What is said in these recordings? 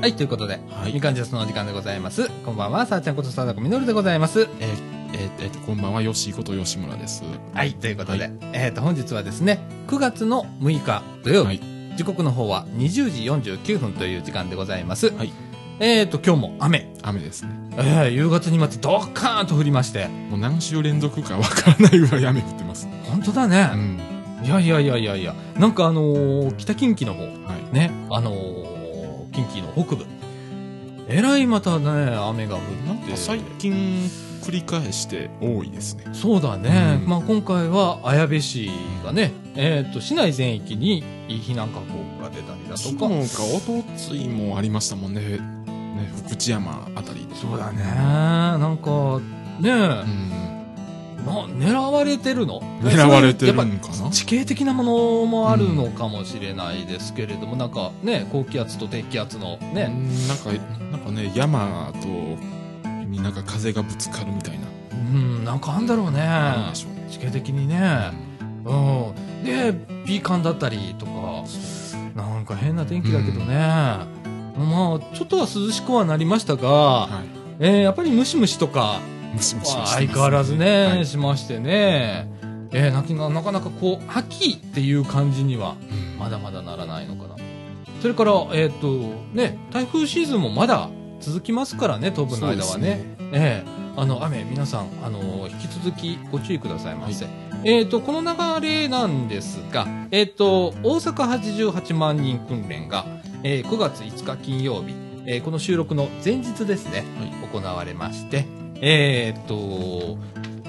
はい、ということで、はいみかんジャスのお時間でございます。こんばんは、さあちゃんことさだこみのるでございます。えーえーえーと、こんばんは、吉井こと吉村です。はい、ということで、はいえっ、と、本日はですね、9月の6日土曜日、はい時刻の方は20時49分という時間でございます。はいえっ、と、今日も雨、雨ですね。えー、夕方にまってドッカーンと降りまして、もう何週連続かわからないぐらい雨降ってます。本当だね。うん。いやいやいやいやいや、なんかあのー北近畿の方、はい。ね、あのー近畿の北部、えらいまたね、雨が降って。なんか最近繰り返して多いですね。そうだね。うんまあ今回は綾部市がね、えっ、と、市内全域に避難勧告が出たりだ昨と日かか。おとついもありましたもんね。ね、福知山あたりで。そうだね。。なんか、ねうん。な狙われてるの？狙われてるやっんかな？ぱ地形的なものもあるのかもしれないですけれども、なんかね、高気圧と低気圧のうね、んなんか、なんかね、山と、になんか風がぶつかるみたいな。うん、なんかあんだろうね。地形的にね。うん。で、ピーカンだったりとか、なんか変な天気だけどね。まあ、ちょっとは涼しくはなりましたが、はい。えーやっぱりムシムシとか相変わらずね、はいしましてね。えーなかなかこう、秋っていう感じにはうんまだまだならないのかな。それから、えっ、と、ね、台風シーズンもまだ続きますからね、当分の間はね。ええあの、雨、皆さん、あの、引き続きご注意くださいませ。えっ、と、この流れなんですが、えっ、と、大阪88万人訓練が、えー9月5日金曜日、えーこの収録の前日ですね、行われまして、えっ、と、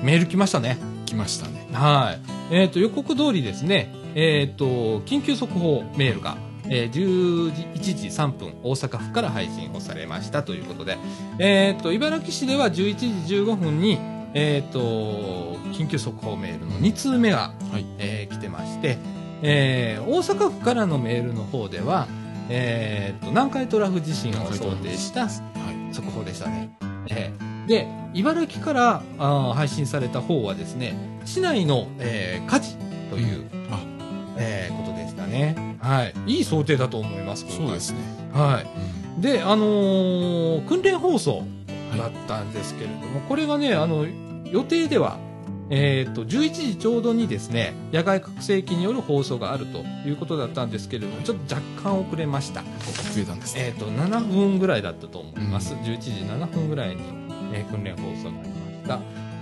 メール来ましたね。来ましたね。はい。えっ、と、予告通りですね、えっ、と、緊急速報メールが、えー10時、1時3分、大阪府から配信をされましたということで、えっ、と、茨城市では11時15分に、えっ、と、緊急速報メールの2通目が、はい。えー来てまして、えー大阪府からのメールの方では、えっ、と、南海トラフ地震を想定したはい。速報でしたね。えーで、茨城からあー配信された方はですね、市内の、えー火事という、あ、えーことでしたね。はい。いい想定だと思います、そうですね。はい。うんで、あのー訓練放送だったんですけれども、これがね、あの、予定では、えっ、と、11時ちょうどにですね、野外拡声器による放送があるということだったんですけれども、ちょっと若干遅れました。増えたんですね。えっ、と、7分ぐらいだったと思います。うん11時7分ぐらいに、えー訓練放送がありました。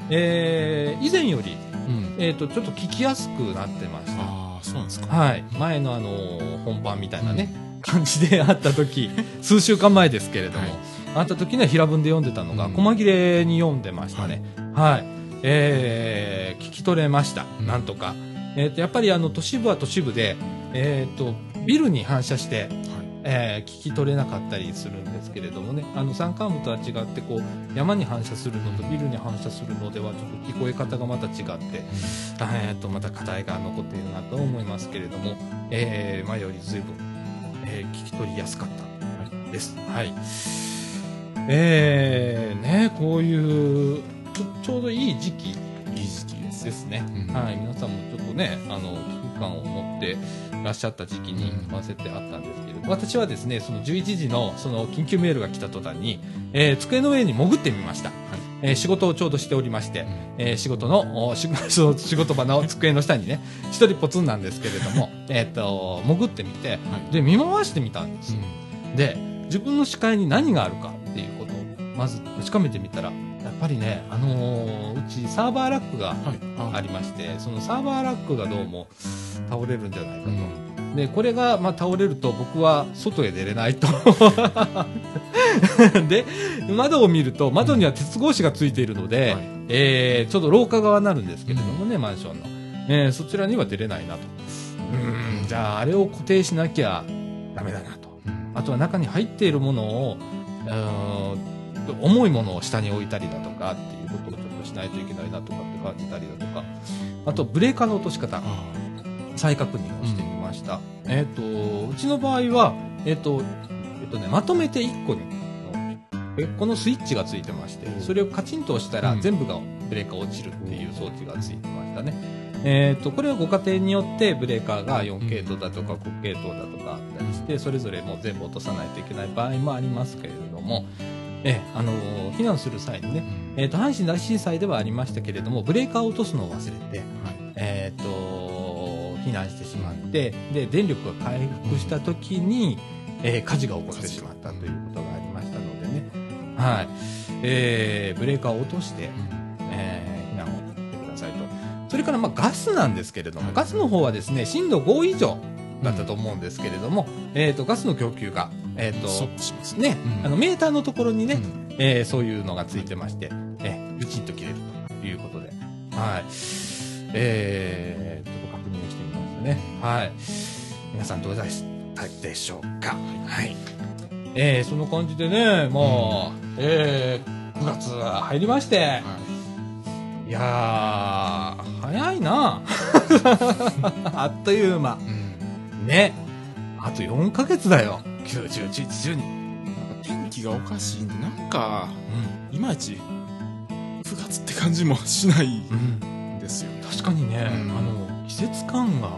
えー以前より、うん。えっ、と、ちょっと聞きやすくなってました。ああ、そうなんですか。はい。前のあのー本番みたいなね、感じであった時、数週間前ですけれども、はいあった時には平文で読んでたのが、うん細切れに読んでましたね。はい。えー聞き取れました。うんなんとか。えっ、と、やっぱりあの、都市部は都市部で、えっ、と、ビルに反射して、はい。えー聞き取れなかったりするんですけれどもね、あの山間部とは違ってこう山に反射するのとビルに反射するのではちょっと聞こえ方がまた違って、えー、とまた課題が残っているなと思いますけれども、えー前より随分、えー聞き取りやすかったです。はい。えー、ね、こういうちょちょうどいい時期いい時期ですね。うんはい、皆さんもちょっとね、あの、危機感を持ってらっしゃった時期にうん合わせてあったんですけれど、私はですね、その11時のその緊急メールが来た途端に、えー机の上に潜ってみました。えー仕事をちょうどしておりまして、えー仕事の、仕事場の机の下にね、一人ポツンなんですけれども、えっと、潜ってみて、はい。で、見回してみたんですよ。うで、自分の視界に何があるかっていうことを、まず確かめてみたら、やっぱりね、あのーうちサーバーラックがん。はい。ありまして、そのサーバーラックがどうも倒れるんじゃないかと。うん。で、これが、まあ、倒れると僕は外へ出れないと。で、窓を見ると、窓には鉄格子がついているので、はいえーちょっと廊下側になるんですけれどもね、マンションの。えーそちらには出れないなと。うーん、じゃああれを固定しなきゃダメだなと。うんあとは中に入っているものを、うーん重いものを下に置いたりだとかっていうことをちょっとしないといけないなとかって感じたりだとか、あとブレーカーの落とし方、あ再確認をしてみました。えっ、と、うちの場合は、えっ、と、えっ、とね、まとめて1個に、えこのスイッチがついてまして、それをカチンと押したらうん。全部がブレーカー落ちるっていう装置がついてましたね。えっ、と、これはご家庭によってブレーカーが4系統だとか5系統だとかあったりして、で、それぞれもう全部落とさないといけない場合もありますけれども、えあのー避難する際にね、えっ、と、阪神大震災ではありましたけれども、ブレーカーを落とすのを忘れて、はい。えっ、と、避難してしまって、で、電力が回復した時に、えー火事が起こってしまったということがありましたのでね、はい。えーブレーカーを落として、えー避難をしてくださいと。それから、まあ、ガスなんですけれども、はいガスの方はですね、震度5以上だったと思うんですけれども、えっ、と、ガスの供給が、えっ、ストッと、ね。ね、うんあの、メーターのところにね、うんえーそういうのがついてまして、えー、ブチッと切れるということで、はい。えー、ちょっと確認をしてみますね。はい。皆さんどうでしたでしょうか？はい。えー、その感じでね、もう、えー、9月入りまして、はいやー、早いな あっという間。い。うん。ね。あと4ヶ月だよ。90、11、12。なんか天気がおかしいんで、なんか、いまいち、9月って感じもしないうん。んですよ。確かにね、うん。あの季節感が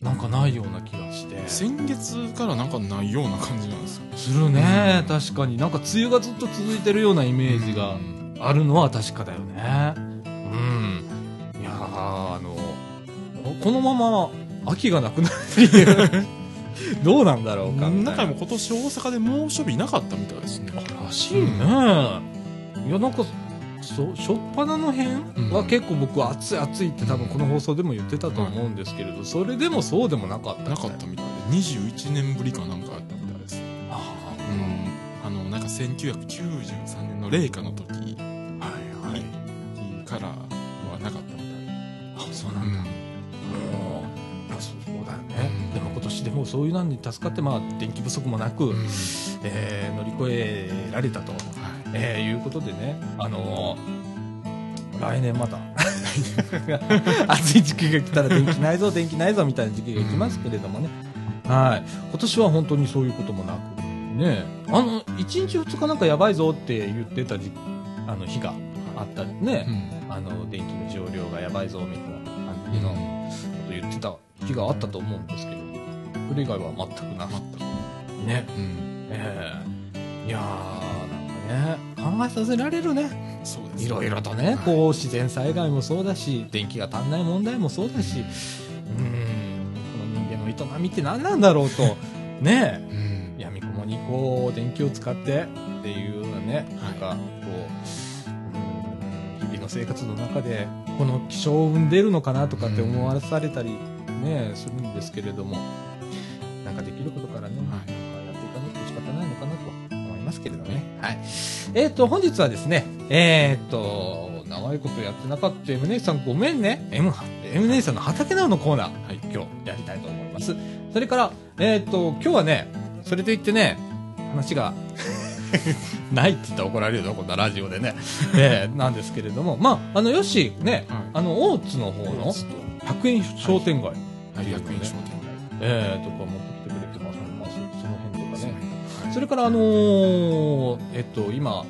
なんかないような気がして。先月からなんかないような感じなんですよ。するね、確かに。なんか梅雨がずっと続いてるようなイメージがうん。あるのは確かだよね。うん。いやーあのこのまま秋がなくなる理由 どうなんだろうか中でも今年大阪で猛暑日いなかったみたいですね。らしいね、いやなんかそ初っ端の辺はうん。結構僕は暑い暑いって多分この放送でも言ってたと思うんですけれど、それでもそうでもなかったないかったみたいで、21年ぶりかなんかあったみたいです。あうん。あの、なんか1993年の冷夏の時。あはいはい。からはなかったみたい。あそうなうんん。だ、もうい年でもそういうのに助かってまあ電気不足もなく、うん。えー乗り越えられたと、はい。えーいうことでねあのー来年また 暑い時期が来たら電気ないぞ電気ないぞみたいな時期が来ますけれどもね、はい。今年は本当にそういうこともなくねあの1日2日なんかやばいぞって言ってた時あの日があったりね、うん。あの電気の容量がやばいぞみたいな感じのこと言ってた日があったと思うんですけどそれ以外は全くなかった。ね。うん。ええ。いやーなんかね考えさせられるね。そうです。いろいろとねこう自然災害もそうだし電気が足んない問題もそうだし。うーん。この人間の営みって何なんだろうと。ね。うん。えやみくもにこう電気を使ってっていうようなねなんかこううーん日々の生活の中でこの気象を生んでるのかなとかって思わされたりねするんですけれどもなんかできることからね、はい。なんかやっていかないと仕方ないのかなと思いますけれどね。はい。えっ、と、本日はですね、えっ、と、長いことやってなかった M 姉さんごめんね。M、M 姉さんの畑なのコーナー、はい、今日やりたいと思います。それから、えっ、と、今日はね、それといってね、話が、ないって言ったら怒られるよ、こんなラジオでね。えーなんですけれども、まあ、あの、よし、ね、はい。あの、大津の方のちょっ100円商店街、と、はい、100円商店えー、とか持それから、あのーえっと、今、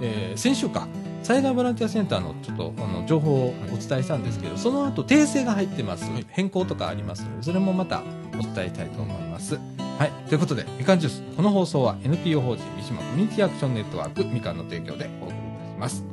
えー先週か、災害ボランティアセンターのちょっとあの情報をお伝えしたんですけど、その後訂正が入ってます、はい変更とかありますので、それもまたお伝えしたいと思います。はい。ということで、みかんジュース。この放送は NPO 法人三島コミュニティアクションネットワークみかんの提供でお送りいたします。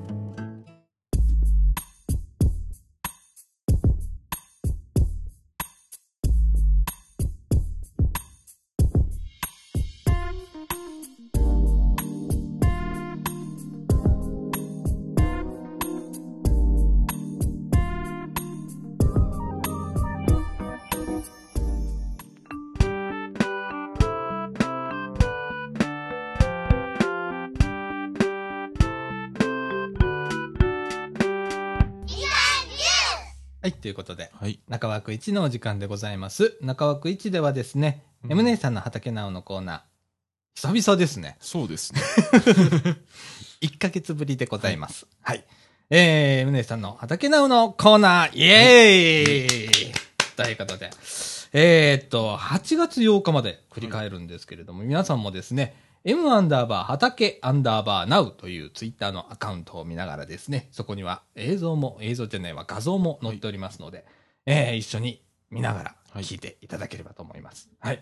ということで、はい。中枠1のお時間でございます。中枠1ではですね、うん M 姉さんの畑直のコーナー、久々ですね。そうですね。1ヶ月ぶりでございます。はい。えー、M 姉さんの畑直のコーナー、イエーイということで、えー、っと、8月8日まで繰り返るんですけれども、皆さんもですね、M アンダーバー畑アンダーバーナウというツイッターのアカウントを見ながらですね、そこには映像も、映像じゃないわ、画像も載っておりますので、えー、一緒に見ながらはい聞いていただければと思います。はい。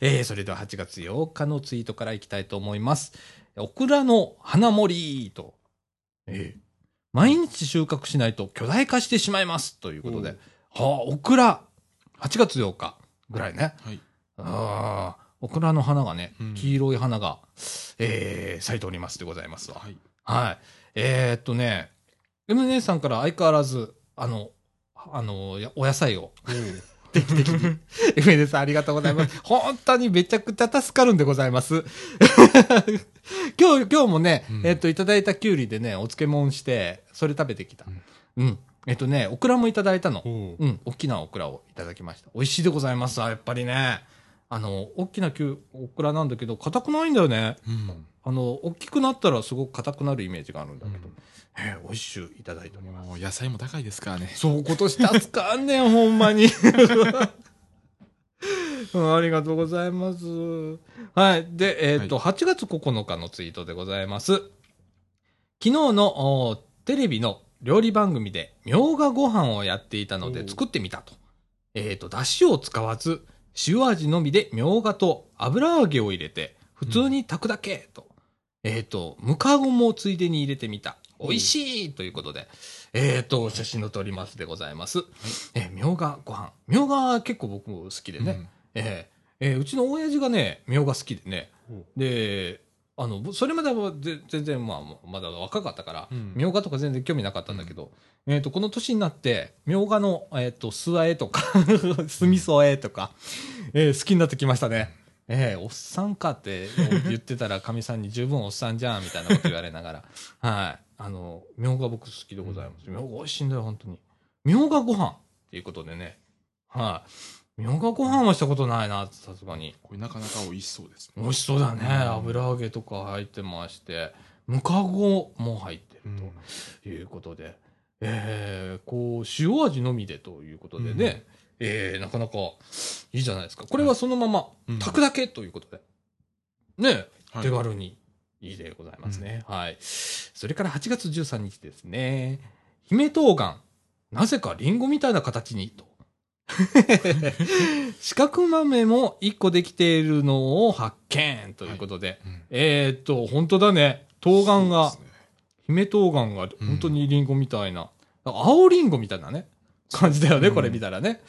えー、それでは8月8日のツイートからいきたいと思います。オクラの花盛りと、えー毎日収穫しないと巨大化してしまいますということで、はあ、オクラ、8月8日ぐらいね。はい。ああ、オクラの花がね、うん黄色い花が、えー、咲いておりますでございますわ。はい。はい。えー、っとね、M 姉さんから相変わらず、あの、あの、やお野菜を、定期的に。M 姉さんありがとうございます。本当にめちゃくちゃ助かるんでございます。今日、今日もね、うんえっと、いただいたきゅうりでね、お漬物して、それ食べてきた。うん。えっとね、オクラもいただいたの。おうん、大きなオクラをいただきました。美味しいでございますわやっぱりね。あの、大きなきゅうオクラなんだけど、硬くないんだよね。うん。あの、大きくなったらすごく硬くなるイメージがあるんだけど、うんえー美味しゅういただいております。もう野菜も高いですからね。そう、今年助かんねん、ほんまに。うんありがとうございます。はい。で、えっ、と、8月9日のツイートでございます。昨日のおテレビの料理番組で、みょうがご飯をやっていたので作ってみたと。えっ、と、出汁を使わず、塩味のみでみょうがと油揚げを入れて、普通に炊くだけと。えっ、と、むかごもついでに入れてみた。美味しいということで、えっ、と、写真を撮りますでございます。えーみょうがご飯。みょうが結構僕も好きでね。えーえーうちの親父がね、みょうが好きでね。うん。で、あの、ぼそれまではぜ全然、まあ、まだ若かったからうん、みょうがとか全然興味なかったんだけど、えっ、と、この年になって、みょうがの、えっ、と、酢あえとか、酢味噌あえとか、えー好きになってきましたね。えーおっさんかって言ってたら、かみさんに十分おっさんじゃん、みたいなこと言われながら。はい。あの、みょうが僕好きでございます。みょうが美味しいんだよ、本当に。みょうがご飯っていうことでね。はい。みょうがご飯はしたことないな、さすがに。これなかなか美味しそうですね。美味しそうだね。うん油揚げとか入ってまして、むかごも入ってるうん。ということで、えー、こう、塩味のみでということでね、えー、なかなかいいじゃないですか。これはそのままうん炊くだけということで、ね、はい手軽にいいでございますね。はい。それから8月13日ですね。姫冬瓜。なぜかリンゴみたいな形にと。四角豆も1個できているのを発見ということで。うんえーっと、本当だね。冬瓜が、ね姫冬瓜が本当にリンゴみたいな。青リンゴみたいなね。感じだよね、うんこれ見たらね。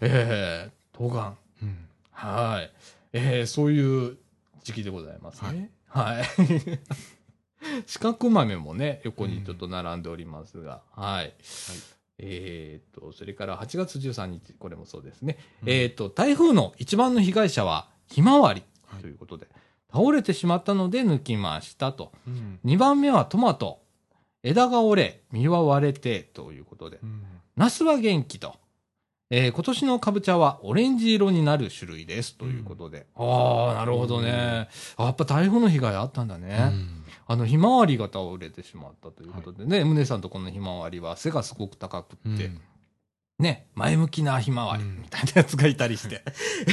えー、冬瓜。うんはい。えー、そういう時期でございますね。はい。四角豆もね、横にちょっと並んでおりますが、はい。えー、と、それから8月13日、これもそうですね。うんえー、と、台風の一番の被害者は、ひまわりはいということで、倒れてしまったので抜きましたと。うん2番目はトマト。枝が折れ、実は割れて、ということで。うんナスは元気と。えー今年のかぼちゃはオレンジ色になる種類です。ということで。ああ、なるほどね。あやっぱ台風の被害あったんだね。うんあの、ひまわりが倒れてしまったということでね、宗さんとこのひまわりは背がすごく高くって、うん。ね、前向きなひまわりうんみたいなやつがいたりして、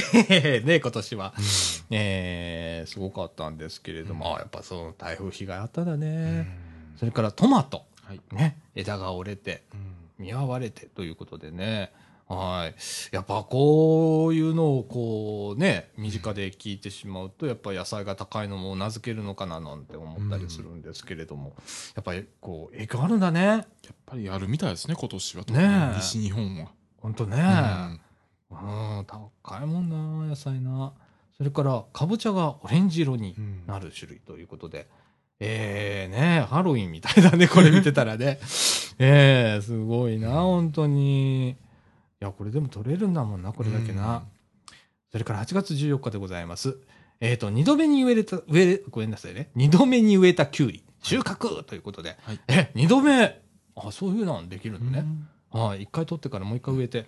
ね、今年は、うん。えー、すごかったんですけれども、うん。あやっぱその台風被害あったんだうね。ん。それからトマト、はい。ね、枝が折れて、うん。見合われてということでね。はい。やっぱこういうのをこうね、身近で聞いてしまうと、やっぱ野菜が高いのも名付けるのかななんて思ったりするんですけれども、やっぱりこう、影響あるんだね。やっぱりあるみたいですね今年はねえ西日本はほんとね。うんうん、高いもんな、野菜な。それから、かぼちゃがオレンジ色にうんなる種類ということで。ええね、ハロウィンみたいだね、これ見てたらね。ええすごいな、本当に。いや、これでも取れるんだもんな、これだけな。うんそれから8月14日でございます。えっ、と、二度目に植えれた、植えれ、ごめんなさいね。二度目に植えたキュウリ、収穫ということで。はいえ、二度目あ、そういうのできるのね。うんはい、一回取ってからもう一回植えて。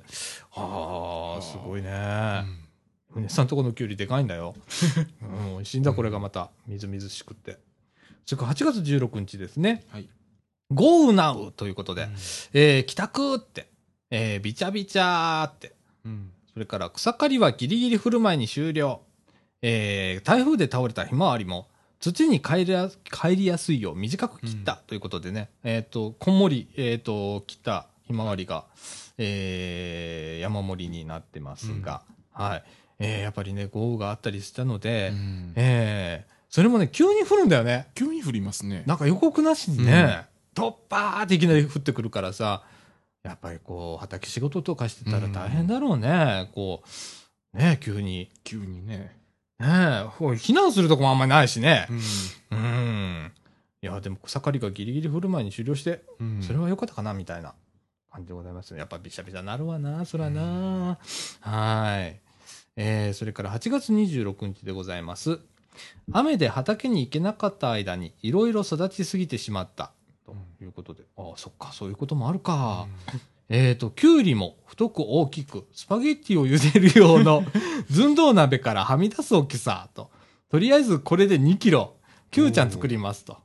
ああ、すごいね。うんねさんとこのきゅうりでかいんだよ。うん、美味しいんだ、これがまた。みずみずしくって。それから8月16日ですね。はい豪雨なうということで、うんえー、帰宅って、えー、びちゃびちゃーって。うんそれから草刈りはギリギリ降る前に終了。えー、台風で倒れたひまわりも、土に帰りや帰りやすいよう短く切ったということでね、えっ、と、こんもり、えっ、と、切ったひまわりが、えー、山盛りになってますが、はい。えー、やっぱりね、豪雨があったりしたので、うんえー、それもね、急に降るんだよね。急に降りますね。なんか予告なしにね、突破ーっていきなり降ってくるからさ、やっぱりこう、畑仕事とかしてたら大変だろうね。こう、ね、急に。急にね。ね避難するとこもあんまりないしねう。ん。うん。いや、でも草刈りがギリギリ降る前に終了して、うんそれは良かったかな、みたいな感じでございますね。やっぱびしゃびしゃなるわな、そらな。はい。えー、それから8月26日でございます。雨で畑に行けなかった間にいろいろ育ちすぎてしまった。ということで。ああ、そっか、そういうこともあるか。えっ、と、きゅうりも太く大きく、スパゲッティを茹でる用の 寸胴鍋からはみ出す大きさと。とりあえずこれで2キロ、きゅうちゃん作りますと。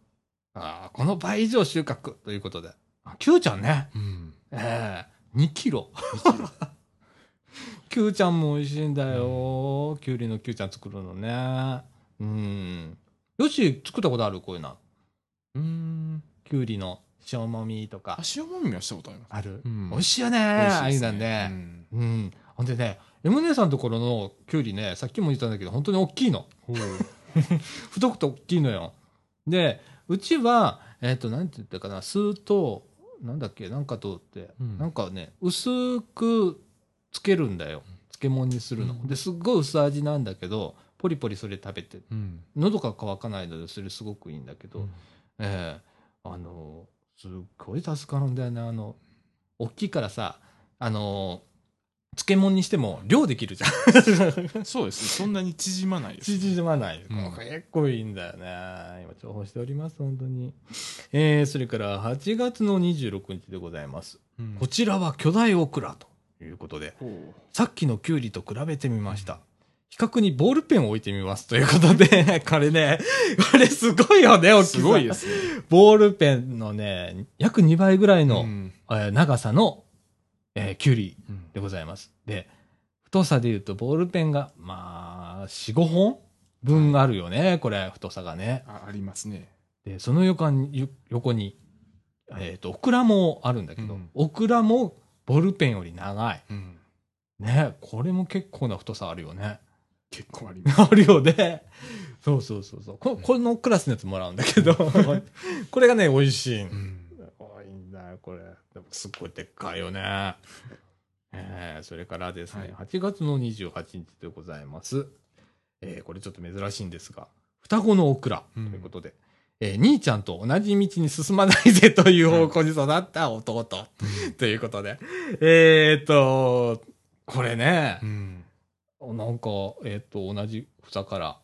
ああ、この倍以上収穫ということで。あきゅうちゃんね。うん。ええ2キロ。きゅうちゃんも美味しいんだよ。きゅうりのきゅうちゃん作るのね。うん。よし、作ったことあるこういうの。うん。きゅうりの塩もみとかあ、。塩もみはしたことあります。ある。うん美味しいよね。美味しああいういですのね。うんうん。ほんでね、M 姉さんのところのきゅうりね、さっきも言ったんだけど、本当に大きいの。太くて大きいのよ。で、うちは、えっ、と、なんて言ったかな、酢と、なんだっけ、なんかとって、うんなんかね、薄くつけるんだよ。漬物にするの。うんで、すっごい薄味なんだけど、ポリポリそれ食べて、うん。喉が渇かないので、それすごくいいんだけど、うんええあの、すっごい助かるんだよね。あの、大きいからさ、あの、漬物にしても量できるじゃん。そうですね。そんなに縮まないです。縮まない。うん結構いいんだよね。今、重宝しております、本当に。えー、それから8月の26日でございます。うんこちらは巨大オクラということで、さっきのキュウリと比べてみました。比較にボールペンを置いてみますということで、これね、これすごいよね、大きさ。すごいですね。ボールペンのね、約2倍ぐらいの、うんえー長さの、えーキュウリうんでございます。で、太さで言うと、ボールペンが、まあ、4、5本分あるよね、これ、太さがね。あありますね。で、その横に、ゆ横に、えっ、と、オクラもあるんだけど、うんオクラもボールペンより長い。うん。ね、これも結構な太さあるよね。結構あります。あるよね。そうそうそうそう。ここのクラスのやつもらうんだけど、これがね、美味しいのう。ん。多いんだよ、これ。でも、すっごいでっかいよね。えー、それからですね、はい8月の28日でございます。えー、これちょっと珍しいんですが、双子のオクラということで、えー兄ちゃんと同じ道に進まないぜという方向に育った弟、ということで。えーっと、これねう、ん。なんか、えーっと、同じ房から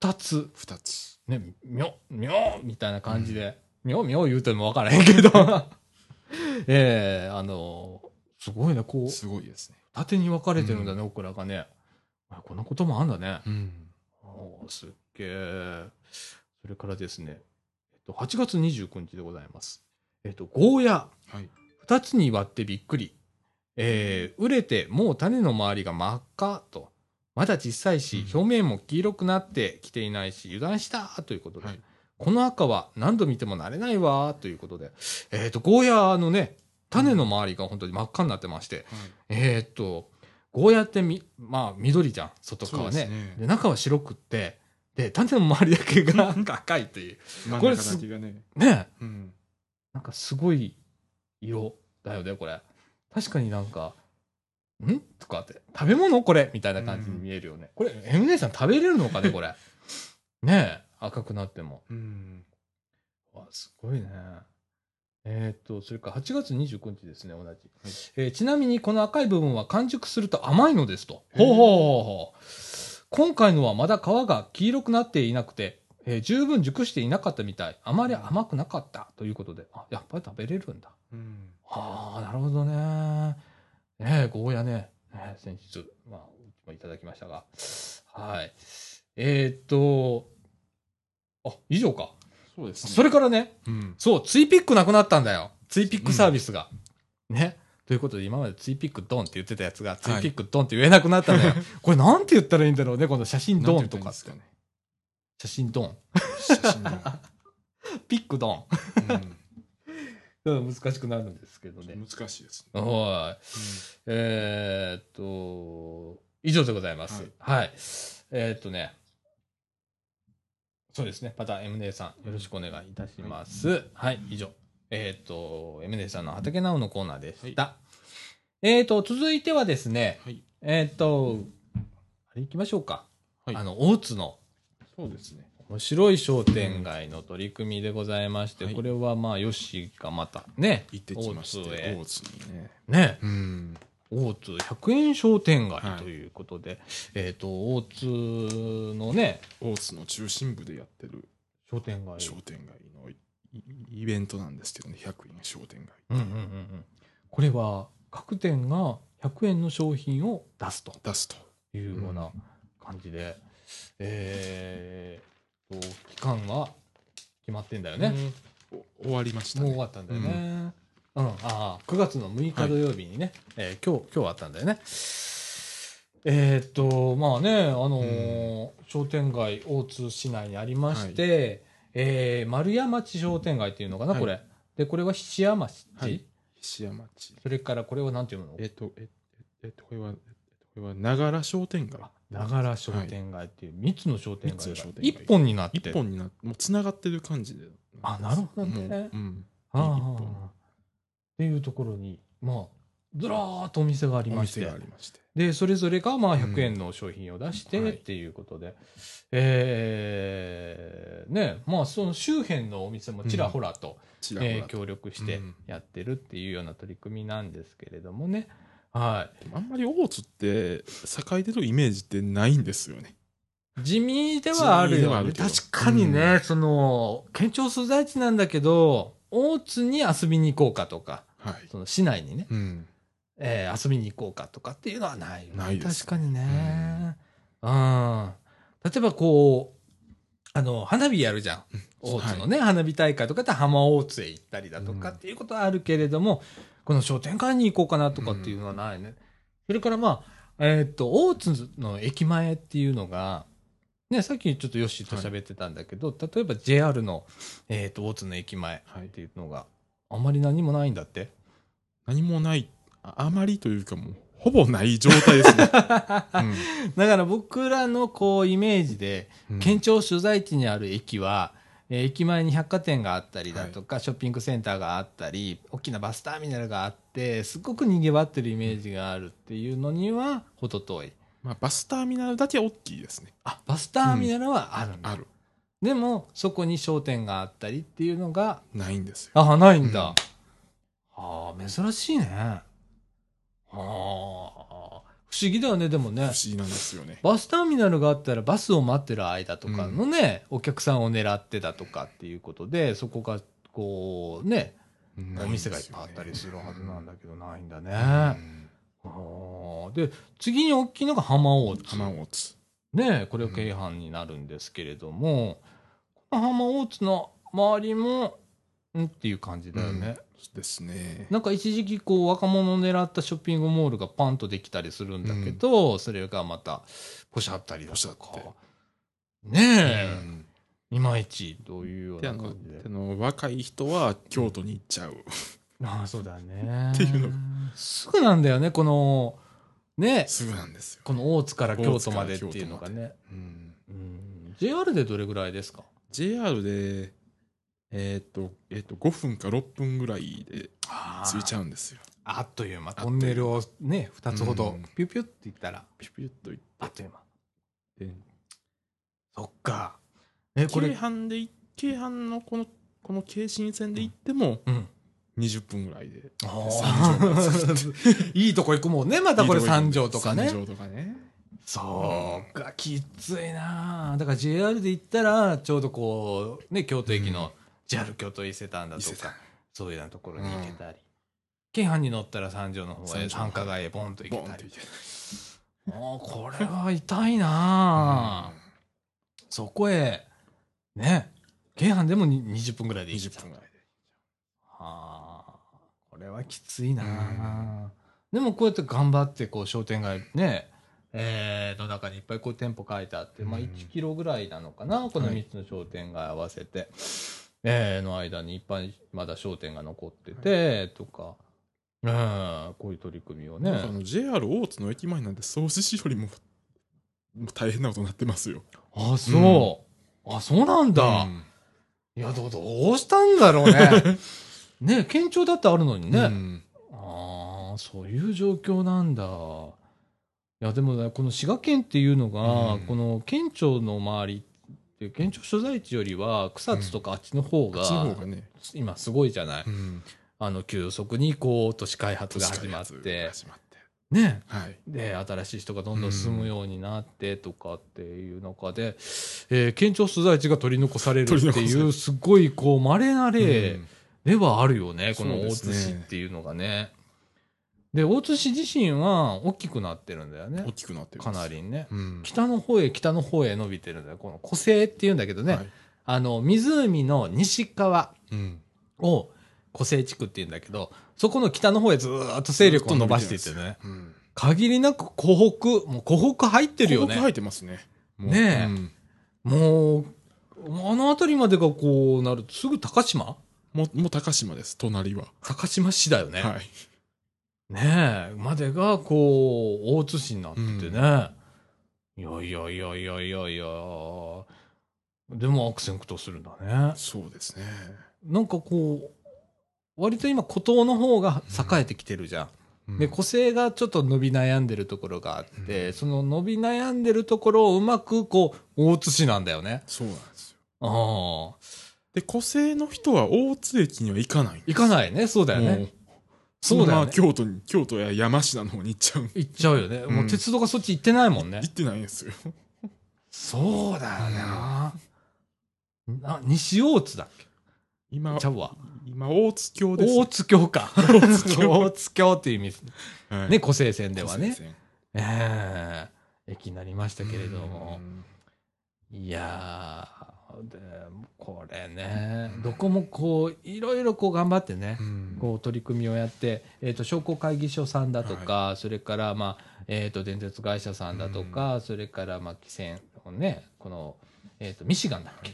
二つ二つ。ね、みょ、みょみたいな感じで、みょみょ言うてもわからへんけど、ええあの、すごいね、こう、すごいですね。縦に分かれてるんだね、オクラがね。あこんなこともあんだね。うん。すっげえ。それからですね、えっと、8月29日でございます。えっと、ゴーヤ、はい。二つに割ってびっくり。えー、熟れてもう種の周りが真っ赤と。まだ小さいし、うん表面も黄色くなってきていないし、油断したということで。はい。この赤は何度見ても慣れないわということで。えっ、と、ゴーヤのね、種の周りが本当に真っ赤になってまして。えっ、と、ゴーヤってみ、まあ、緑じゃん、外側ね。ねで中は白くって、で、種の周りだけが赤いという。これすね。ねうん。なんかすごい色だよね、これ。確かになんか、ん？とかって、食べ物？これみたいな感じに見えるよね。これ、M 姉さん食べれるのかね、これ。ねえ、赤くなっても。うん。わすごいね。えっ、と、それから8月29日ですね、同じ。えーちなみにこの赤い部分は完熟すると甘いのですと。ほうほうほうほう。今回のはまだ皮が黄色くなっていなくて、えー十分熟していなかったみたい。あまり甘くなかったということで。あ、やっぱり食べれるんだ。うん。ああ、なるほどね。ねえ、ゴーヤね。ね先日、まあ、うちもいただきましたが。はい。えーっと、あ、以上か。そうですね。それからね、うん。そう、ツイピックなくなったんだよ。ツイピックサービスが。ね。ということで、今までツイピックドンって言ってたやつが、ツイピックドンって言えなくなったんだよ。これなんて言ったらいいんだろうね、この写真ドンとか写真ドン。写真の。ピックドン。うん難しくなるんですけどね。難しいですね。はい。えーっと、以上でございます。はい。えーっとね、そうですね。また M 姉さん、よろしくお願いいたします。はい、以上。えーっと、M 姉さんの畑直のコーナーでした。えーっと、続いてはですね、はい。えーっと、あれ行きましょうか。はいあの、大津のそうですね。面白い商店街の取り組みでございまして、はいこれはまあ、ヨッシーがまたね、行ってきまして、大津にね。ね、うん。大津100円商店街はいということで、えっ、と、大津のね、大津の中心部でやってる商店街。商店街のイイベントなんですけどね、100円商店街。うんうんうんうん。これは、各店が100円の商品を出すと出すと。いうような感じで、えーと、期間は決まってんだよね。うんお終わりましたね。もう終わったんだよね。うん、ああ、9月の6日土曜日にね、えー今日、今日あったんだよね。えーっと、まあね、あのー商店街、大津市内にありまして、えー丸屋町商店街っていうのかな、はいこれ。で、これは菱屋町。はい菱屋町。それからこれはなんていうの？えっと、ええっと、これは、えっとこれは、ながら商店街。ながら商店街っていう3つの商店街が三つの商店街一本になって。一本になもう繋がってる感じで。あなるほどねもううん。っていうところに、まあ、ずらーっとお店がありおまして。で、それぞれがまあうん100円の商品を出してはいっていうことで、えーね、まあその周辺のお店もちらほらと、ちらほらとえー協力してうんやってるっていうような取り組みなんですけれどもね。はあんまり大津って、栄えてるイメージってないんですよね。い。地味ではあるよね。確かにね、うんその、県庁所在地なんだけど、大津に遊びに行こうかとか、はい。その市内にね、うん。えー遊びに行こうかとかっていうのはないよねないです確かにね。うん。例えばこう、あの、花火やるじゃん。大津のね、花火大会とかって浜大津へ行ったりだとかっていうことはあるけれども、この商店街に行こうかなとかっていうのはないね。それからまあ、えーっと、大津の駅前っていうのが、ね、さっきちょっとヨッシーと喋ってたんだけど、例えば JR の、えーっと、大津の駅前はいっていうのがあんまり何もないんだって。何もない、ああまりというかもう、ほぼない状態ですね。だから僕らのこうイメージで、うん県庁所在地にある駅は、えー駅前に百貨店があったりだとか、ショッピングセンターがあったり、大きなバスターミナルがあって、すごく賑わってるイメージがあるっていうのには、ほど遠い。まあ、バスターミナルだけ大きいですね。あ、バスターミナルはあるんだ。ある。でも、そこに商店があったりっていうのが、ないんですよ。あ、ないんだ。うんはあ、珍しいね。はあ、不思議だよね、でもね不思。議なんですよね。バスターミナルがあったらバスを待ってる間とかのね、お客さんを狙ってだとかっていうことで、そこがこうね、お店がいっぱいあったりするはずなんだけど、ないんだね。うんで、次に大きいのが浜大津。浜大津。ねこれが京阪になるんですけれども、この浜大津の周りも、んっていう感じだよね。ですね。なんか一時期こう若者を狙ったショッピングモールがパンとできたりするんだけど、それがまたポシャったりだとかて。ねえ、うんいまいちどういうような感じであ。の若い人は京都に行っちゃう。ああ、そうだね。っていうのすぐなんだよね、この、ね、すぐなんですよ。この大津から京都までっていうのがね。うんうん、JR でどれぐらいですか？JR で、えーっと、えーっと、5分か6分ぐらいで着いちゃうんですよ。あっという間。トンネルをね、2つほどうん、ピュピュって言ったら、ピュピュッと行あっという間。って。そっか。え、これ京、阪でい、京阪のこの、この京神線で行ってもうん。20分ぐらいで。いいとこ行くもんね、またこれ三条とかね。三条とかね。そうか、きついなあだから JR で行ったら、ちょうどこう、ね、京都駅の JR 京都伊勢丹だとか、そういうようなところに行けたり。京阪に乗ったら三条の方へ、繁華街へボンと行けたり。もうこれは痛いなあ。そこへ、ね、京阪でもに20分ぐらいで行けちゃ20う分ぐらいで。はあ、これはきついなあ。でもこうやって頑張って、こう、商店街ね、えー、の中にいっぱいこう店舗書いてあって、まあうん。1キロぐらいなのかな、このはい3つの商店街合わせて。えーの間にいっぱいまだ商店が残ってて、とか、えーこういう取り組みをね。あの JR 大津の駅前なんで掃除しよりも大変なことになってますよ。あ、そう。あ、そうなんだ。うんいや、どうどうしたんだろうね。ね、県庁だってあるのにね。うんああ、そういう状況なんだ。いや、でもね、この滋賀県っていうのが、うんこの県庁の周りって、県庁所在地よりは、草津とかあっちの方が、今すごいじゃない？うんあの、急速にこう、都市開発が始まって。ね。はい。で、新しい人がどんどん進むようになってとかっていう中で、えー県庁所在地が取り残されるっていう、すごいこう、稀な例、うんではあるよね、この大津市っていうのがね。で、大津市自身は大きくなってるんだよね大。きくなってるんかなりね。うん。北の方へ北の方へ伸びてるんだよ。この湖西っていうんだけどね。はいあの、湖の西側うん。を湖西地区っていうんだけど、そこの北の方へずーっと勢力を伸ばしていってね。うん。限りなく湖北、もう湖北入ってるよね。広く入ってますね。ねえうんもう、あの辺りまでがこうなると、すぐ高島？もう、もう高島です、隣は。高島市だよね。はい。ねえ、までが、こう、大津市になってね。いやいやいやいやいやいや。でも悪戦苦闘するんだね。そうですね。なんかこう、割と今、孤島の方が栄えてきてるじゃん。うんで、個性がちょっと伸び悩んでるところがあって、うんその伸び悩んでるところをうまく、こう、大津市なんだよね。そうなんですよ。ああ。で、個性の人は大津駅には行かない。行かないね。そうだよもね。うそうだよね。京都に、京都や山科の方に行っちゃう。行っちゃうよね。もう鉄道がそっち行ってないもんね行。ってないんですよ。そうだよな。な西大津だっ今けちゃ、うわ。今、大津京です。大津峡か。大津京大津峡っていう意味です。はいね、湖西線ではねええ駅になりましたけれどもう。んいやー、でこれね、どこもこう、いろいろこう頑張ってね、うん。こう取り組みをやって、えっ、と、商工会議所さんだとか、それから、まあ、えっ、と、電鉄会社さんだとか、それから、まあ、汽船をね、この、えっ、と、ミシガンだっけ、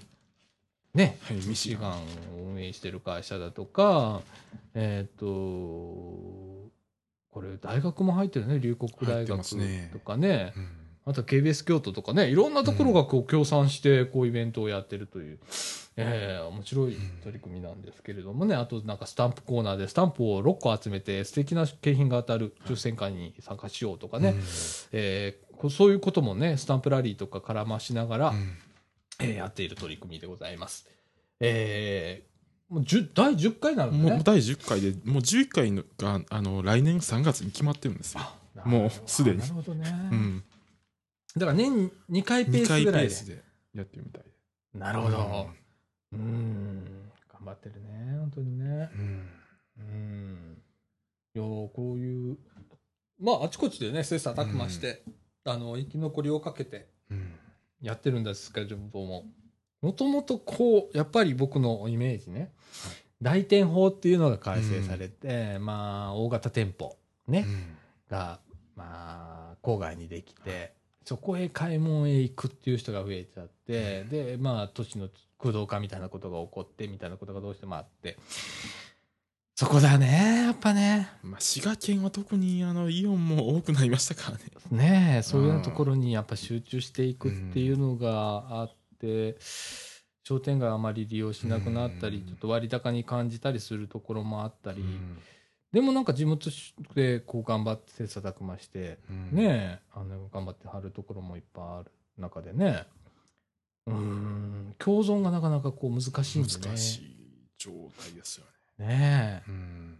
ね、はい、ミミシシガン。を運営してる会社だとか、えっ、と、これ、大学も入ってるね、龍谷大学とかね、うんあと KBS 京都とかね、いろんなところがこう協賛して、こうイベントをやってるという、ええ面白い取り組みなんですけれどもね、あとなんかスタンプコーナーでスタンプを6個集めて素敵な景品が当たる抽選会に参加しようとかね、うんえーこそういうこともね、スタンプラリーとか絡ましながら、うんえーやっている取り組みでございます。えーもう10第10回なのね。もう第10回で、もう11回のが、あの、来年3月に決まってるんですよ。もうすでになるほどね。うん。だから年2回ペー2回ペスぐらいで。でやってるみたいで。なるほど。うん。頑張ってるね、本当にね。うん。うん。いや、こういう、まあ、あちこちでね、切磋琢磨して、あの、生き残りをかけてうん。やってるんですけれども、もともとこう、やっぱり僕のイメージね、大店法っていうのが改正されて、まあ、大型店舗ね、うんが、まあ、郊外にできて、そこへ買い物へ行くっていう人が増えちゃって、で、まあ、都市の空洞化みたいなことが起こって、みたいなことがどうしてもあって、そこだね、やっぱね。まあ、滋賀県は特に、あの、イオンも多くなりましたからね。ねえ、そういうところにやっぱ集中していくっていうのがあって、商店街あまり利用しなくなったり、うん。ちょっと割高に感じたりするところもあったり、うん。でもなんか地元でこう頑張って切磋琢磨して、うん。ねえ、頑張ってはるところもいっぱいある中でね、うーん、共存がなかなかこう難しいんでね。難しい状態ですよね。ねえ。うん。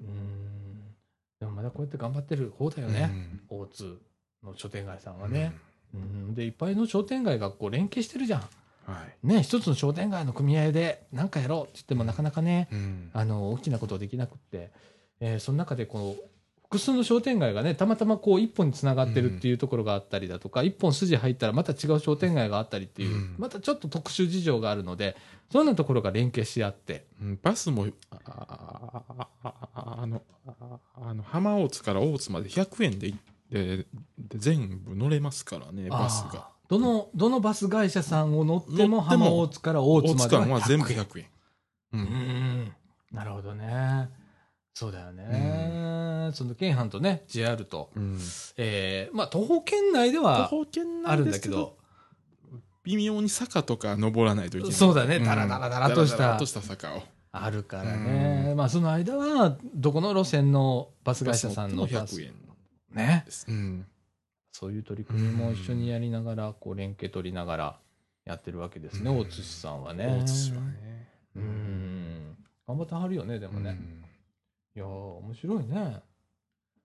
でもまだこうやって頑張ってる方だよね。大津の商店街さんはね。うん。で、いっぱいの商店街がこう連携してるじゃん。うん。はい。ね、一つの商店街の組合で何かやろうって言ってもなかなかね、うんあの、大きなことできなくって、えーその中でこう、複数の商店街がね、たまたまこう一本につながってるっていうところがあったりだとか、一本筋入ったらまた違う商店街があったりっていう、うんまたちょっと特殊事情があるので、そういうようなところが連携し合って、うんバスも、あああああの、ああの、浜大津から大津まで100円で、でで全部乗れますからね、バスが。あーどの、どのバス会社さんを乗っても乗っても浜大津から大津大までは津間は全部100円。100円。ううんん。なるほどね。そうだよね。その、京阪とね、JR と、うん。えー、まあ、徒歩圏内で徒はあるんだけど、微妙に坂とか登らないといけない。そうだね。だらだらだらとしただらだらとした坂を。あるからね。まあ、その間は、どこの路線のバス会社さんのバス乗バス？っても100円。ね。うん。そういう取り組みも一緒にやりながら、こう、連携取りながらやってるわけですね、うん。大津市さんはね。大津市はね。うん。頑張ってはるよね、でもね。うんいやー、面白いね。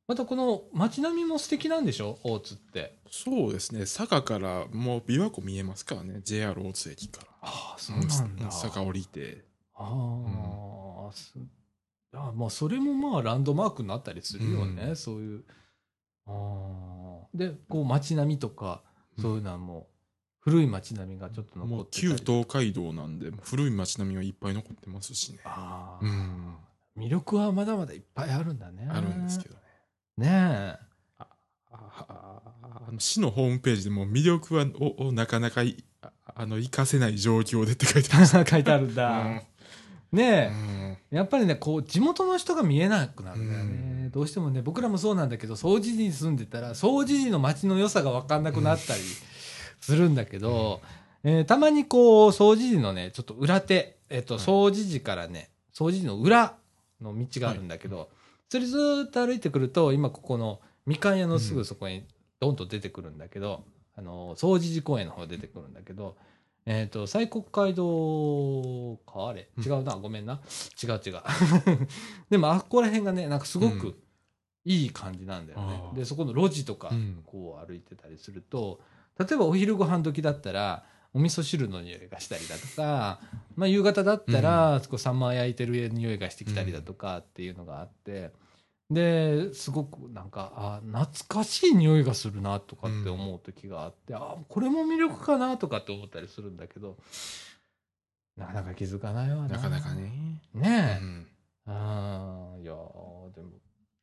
またこの街並みも素敵なんでしょ？大津って。そうですね。坂からもう琵琶湖見えますからね。JR 大津駅から。ああ、そうなんだ。坂降りて。ああ、すあまあ、それもまあ、ランドマークになったりするよね、うん。そういう。ああ。で、こう、街並みとか、そういうのはもう、古い街並みがちょっと残もうってたり。旧東海道なんで古い街並みはいっぱい残ってますしね。ああ、うん魅力はまだまだいっぱいあるんだね。あるんですけどねねえ。あああの市のホームページでも魅力はををなかなかいああの活かせない状況でって書いて 書いてあるんだ。うんねえ。うんやっぱりね、こう、地元の人が見えなくなるんだよね。うんどうしてもね、僕らもそうなんだけど、総除寺に住んでたら、総除寺の街の良さが分かんなくなったりするんだけど、えーたまにこう、総除寺のね、ちょっと裏手、えっ、と、はい総除寺からね、総除寺の裏の道があるんだけど、それずーっと歩いてくると、今ここのみかん屋のすぐそこにドンと出てくるんだけど、あの、総除寺公園の方出てくるんだけど、えっ、と、西国街道か、あれ？違うな、ごめんな。違う違う。でも、あっこら辺がね、なんかすごうん。くいい感じなんだよね。あー。で、そこの路地とかうん、こう歩いてたりすると、例えばお昼ご飯時だったら、お味噌汁の匂いがしたりだとか、まあ夕方だったら、こうサンマー焼いてる匂いがしてきたりだとかっていうのがあって、で、すごくなんか、あ、懐かしい匂いがするなとかって思う時があって、あ、これも魅力かなとかって思ったりするんだけど、なかなか気づかないわな。なかなか。ね、ねえ。うんああ、いやーでも、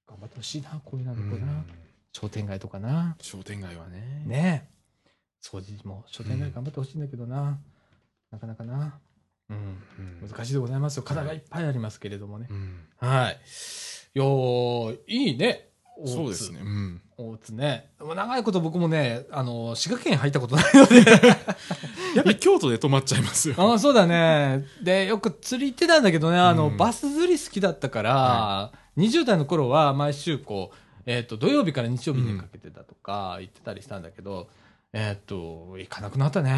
頑張ってほしいな、こういうのうん。商店街とかな。商店街はねねえ。掃除も商店街頑張ってほしいんだけどな。なかなかな。うん。うん難しいでございますよ。課題がいっぱいありますけれどもね。うんはい。いやーいいね。そうですね。うん大津ね。長いこと僕もね、あの、滋賀県入ったことないので。やっぱり京都で泊まっちゃいますよああ、そうだね。で、よく釣り行ってたんだけどね、あの、うんバス釣り好きだったから、20代の頃は毎週こう、えっ、と、土曜日から日曜日にかけてだとか行ってたりしたんだけど、えっ、と、行かなくなったね。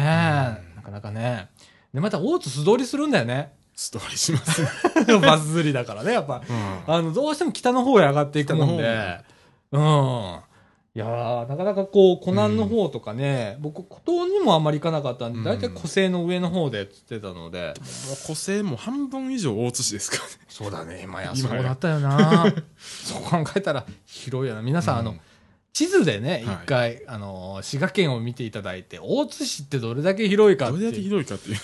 なかなかね。で、また大津素通りするんだよね。ストーリーします バス釣りだからね、やっぱ。うんあの、どうしても北の方へ上がっていくもん北で。うん。いやー、なかなかこう、湖南の方とかね、僕、孤島にもあんまり行かなかったんで、うん大体湖西の上の方で釣ってたので。もう個性も半分以上大津市ですからねそうだね、今や、そうだったよな。そう考えたら広いよな。皆さん、あのうん、地図でね、一はい回、あの、滋賀県を見ていただいて、大津市ってどれだけ広いかっどれだけて広いかっていう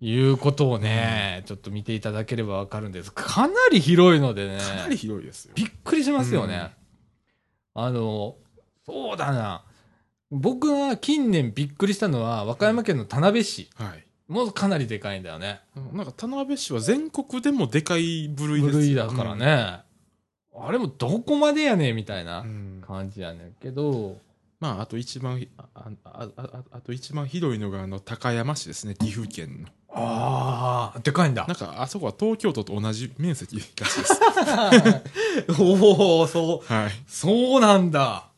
いうことをね、ちょっと見ていただければわかるんです。かなり広いのでね。かなり広いですよびっくりしますよね。あの、そうだな。僕が近年びっくりしたのは、和歌山県の田辺市。はいもうかなりでかいんだよね。なんか田辺市は全国でもでかい部類です部類だからね。あれもどこまでやねんみたいなうん感じやねんけど、まああと一番あああああと一番広いのがあの高山市ですね岐阜県のああ、でかいんだなん。かあそこは東京都と同じ面積らしいです おお、そう、はいそうなんだ。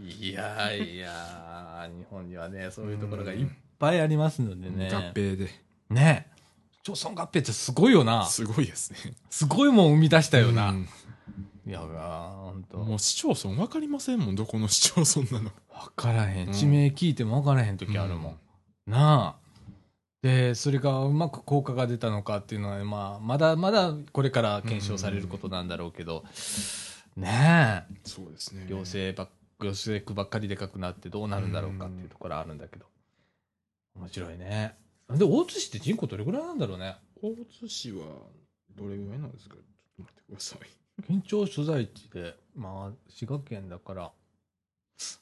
いやいや、日本にはね、そういうところがいっぱいありますのでね。合併でね。町村合併ってすごいよな。すごいですねすごいもん生み出したよな。うんいや、ほんと。もう市町村分かりませんもんどこの市町村なのわからへん。うん地名聞いてもわからへん時あるもん。なあ。で、それがうまく効果が出たのかっていうのは、まあ、まだまだこれから検証されることなんだろうけど、ねえ。そうですね行政ばっ、行政区ばっかりでかくなってどうなるんだろうかっていうところあるんだけど。面白いね。で、大津市って人口どれぐらいなんだろうね。大津市はどれぐらいなんですか？ちょっと待ってください県庁所在地で、まあ、滋賀県だから、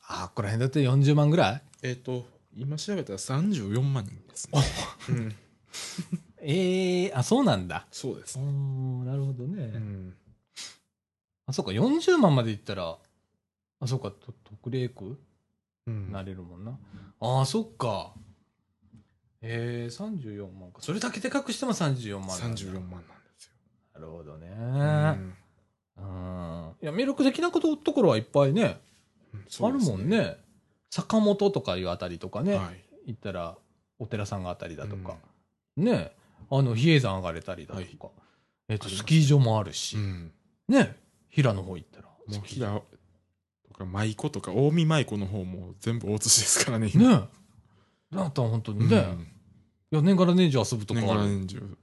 あ、ここら辺だって40万ぐらい？えっ、と今調べたら34万人ですね、うん ええあ、そうなんだ。そうですう。ん、なるほどね。うん。あ、そうか、40万までいったら、あ、そうか、と特例区？うんなれるもんな。ああ、そっか。ええ34万か。それだけでかくしても34万なんだ34万なんですよ。なるほどね。うんうん。いや、魅力的なこと、ところはいっぱいね、あるもん。ね。坂本とかいうあたりとかね、はい。行ったら、お寺さんがあたりだとか、ね、あの、比叡山上がれたりだとか、えっと、スキー場もあるし、うん。ね、平の方行ったら。もう平とか舞妓とか近江舞妓の方も全部大津市ですからね。今ねだったら本当にね、うんいや年がら年中遊ぶとこ年がらある。年中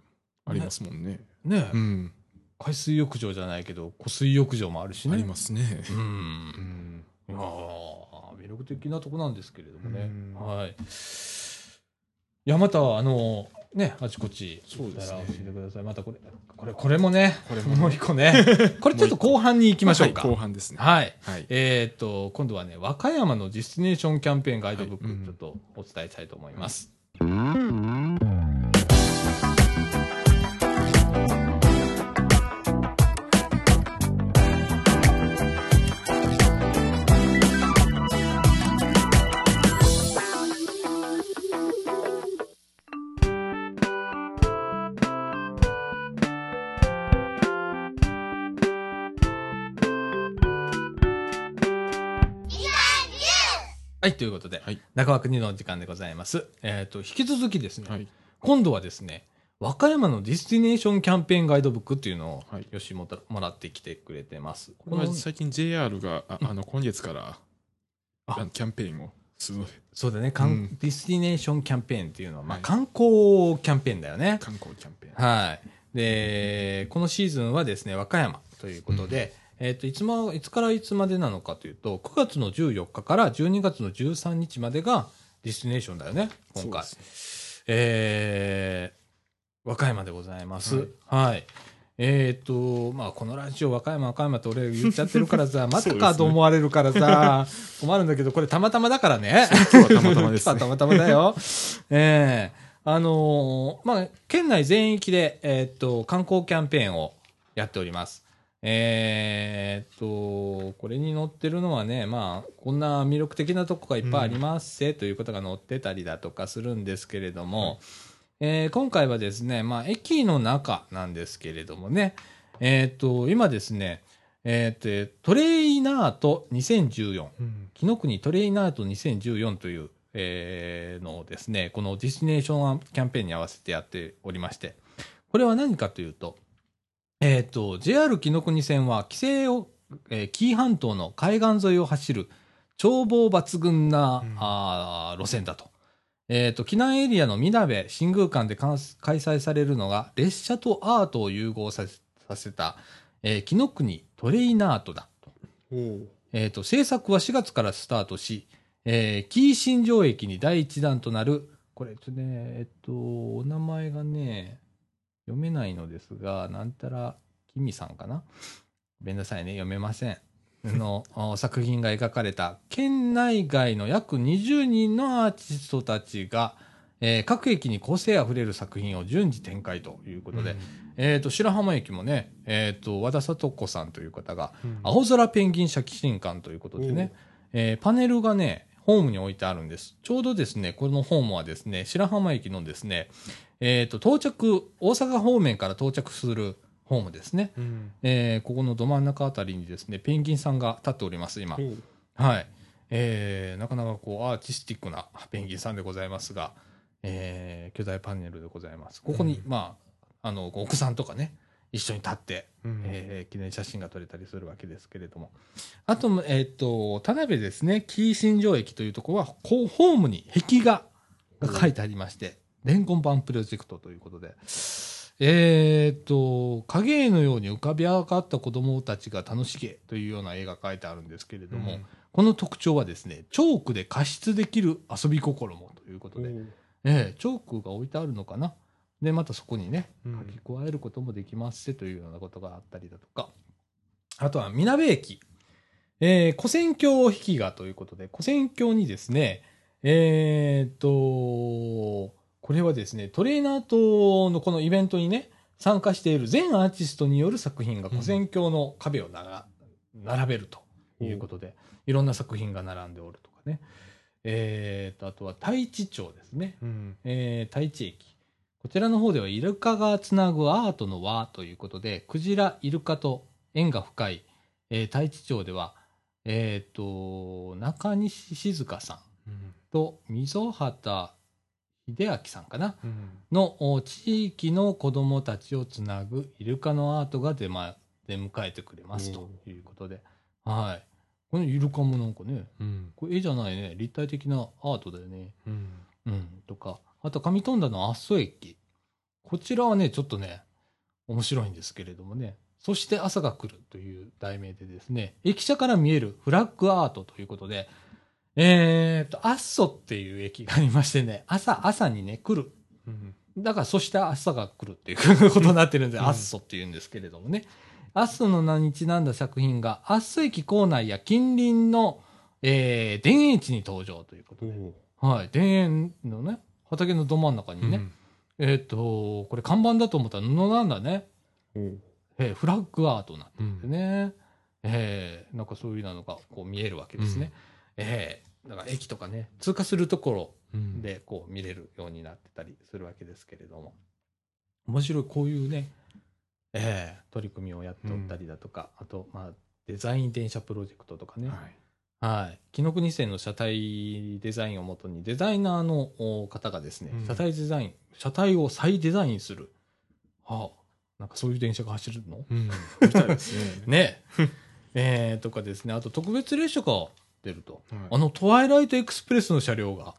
ありますもんね。ね、うん。海水浴場じゃないけど、湖水浴場もあるしね。ありますね。う。うんん。いやー魅力的なとこなんですけれどもね。うんはい。いや、また、あの、ね、あちこちそうですね教えてください。またこれ、これ、これもね、これもう一個ね。これちょっと後半に行きましょうか。はい後半ですね。はい。はい。えーっと、今度はね、和歌山のディスティネーションキャンペーンガイドブック、ちょっとお伝えしたいと思います。はい、ということで、はい中枠2の時間でございます。えーっと、引き続きですね、はい。今度はですね、和歌山のディスティネーションキャンペーンガイドブックっていうのを、はいよしもともらってきてくれてます。これは最近 JR が、ああの、今月から、あキャンペーンをするので、そうだね、うんディスティネーションキャンペーンっていうのは、まあ、はい観光キャンペーンだよね。観光キャンペーン。はい。で、このシーズンはですね、和歌山ということで、えっ、と、いつも、いつからいつまでなのかというと、9月の14日から12月の13日までがディスティネーションだよね、今回。そうですえー、和歌山でございます。はい。えっ、と、まあ、このラジオ、和歌山、和歌山って俺言っちゃってるからさ、またかと思われるからさ、困るんだけど、これたまたまだからね。今日はたまたまですね たまたまだよ。ええあのーまあ、県内全域で、えーっと、観光キャンペーンをやっております。えーっと、これに載ってるのはね、まあ、こんな魅力的なとこがいっぱいありますぜ、ということが載ってたりだとかするんですけれども、えー今回はですね、まあ、駅の中なんですけれどもね、えーっと、今ですね、えーっと、トレイナート2014、うん。紀ノ国トレイナート2014という、えーのをですね、このディスティネーションキャンペーンに合わせてやっておりまして、これは何かというと、えっ、と、JR 紀ノ国線は、規制を、えー紀伊半島の海岸沿いを走る、眺望抜群な、うんあー路線だと。えっ、と、紀南エリアのみなべ新宮館で開催されるのが、列車とアートを融合させた、えー紀ノ国トレイナートだと。えっ、と、制作は4月からスタートし、えー、紀伊新庄駅に第一弾となる、これ、ね、えっと、お名前がね、読めないのですが、なんたら、きみさんかな？ごめんなさいね、読めません。のお作品が描かれた、県内外の約20人のアーティストたちが、えー各駅に個性あふれる作品を順次展開ということで、えっ、と、白浜駅もね、えっ、と、和田聡子さんという方が、うん。青空ペンギン写真館ということでね、えーパネルがね、ホームに置いてあるんです。ちょうどですね、このホームはですね、白浜駅のですね、えっ、と、到着、大阪方面から到着するホームですね。うんえーここのど真ん中あたりにですね、ペンギンさんが立っております、今はい。えーなかなかこう、アーティスティックな ペンギンさんでございますが、えー巨大パネルでございます。ここに、うんまあ、あの、お子さんとかね、一緒に立って、うんえー記念写真が撮れたりするわけですけれども。あと、えっ、と、田辺ですね、紀伊新庄駅というところは、こうホームに壁画が書いてありまして、レンコン版プロジェクトということで、えっ、と、影絵のように浮かび上がった子供たちが楽しげというような絵が書いてあるんですけれども、うん。この特徴はですね、チョークで加筆できる遊び心もということで、ええチョークが置いてあるのかな？で、またそこにね、うん。書き加えることもできますせというようなことがあったりだとか、あとは、みなべ駅。えー、古戦橋引き画ということで、古戦橋にですね、えーっと、ここれはですね、トレーナーとのこのイベントにね、参加している全アーティストによる作品が古戦橋の壁をなが並べるということで、いろんな作品が並んでおるとかね。えーと、あとは太一町ですね。うん。えー、太一駅。こちらの方ではイルカがつなぐアートの輪ということで、クジラ、イルカと縁が深い、えー、太一町では、えっ、と、中西静香さんうん。と溝畑秀明さんかな？うん。のお地域の子供たちをつなぐイルカのアートが出,、ま、出迎えてくれますということで、はい。このイルカもなんかね、うん。これ絵じゃないね、立体的なアートだよね。うん。うん、とか、あと上富田の阿蘇駅。こちらはね、ちょっとね、面白いんですけれどもね、そして朝が来るという題名でですね、駅舎から見えるフラッグアートということで、えーと、阿蘇っていう駅がありましてね、朝、朝にね、来る。うん。だから、そして朝が来るっていうことになってるんで、うん阿蘇っていうんですけれどもね。阿蘇の名にちなんだ作品が、阿蘇駅構内や近隣の、えー、田園地に登場ということで。はい。田園のね、畑のど真ん中にね、えーっ、と、これ看板だと思ったら布なんだね。うん。えーフラッグアートになってうんてね。えーなんかそういうのがこう見えるわけですね。えーだから駅とかね、通過するとこうんろ、でこう見れるようになってたりするわけですけれども。面白い、こういうね、えー取り組みをやっておったりだとか、あと、まあ、デザイン電車プロジェクトとかね。はい。はい。紀ノ国線の車体デザインをもとに、デザイナーのお方がですね、うん車体デザイン、車体を再デザインする。はあ、なんかそういう電車が走るの？うん。みたいですね。ねえー、とかですね、あと特別列車が出ると。はいあの、トワイライトエクスプレスの車両が、はい。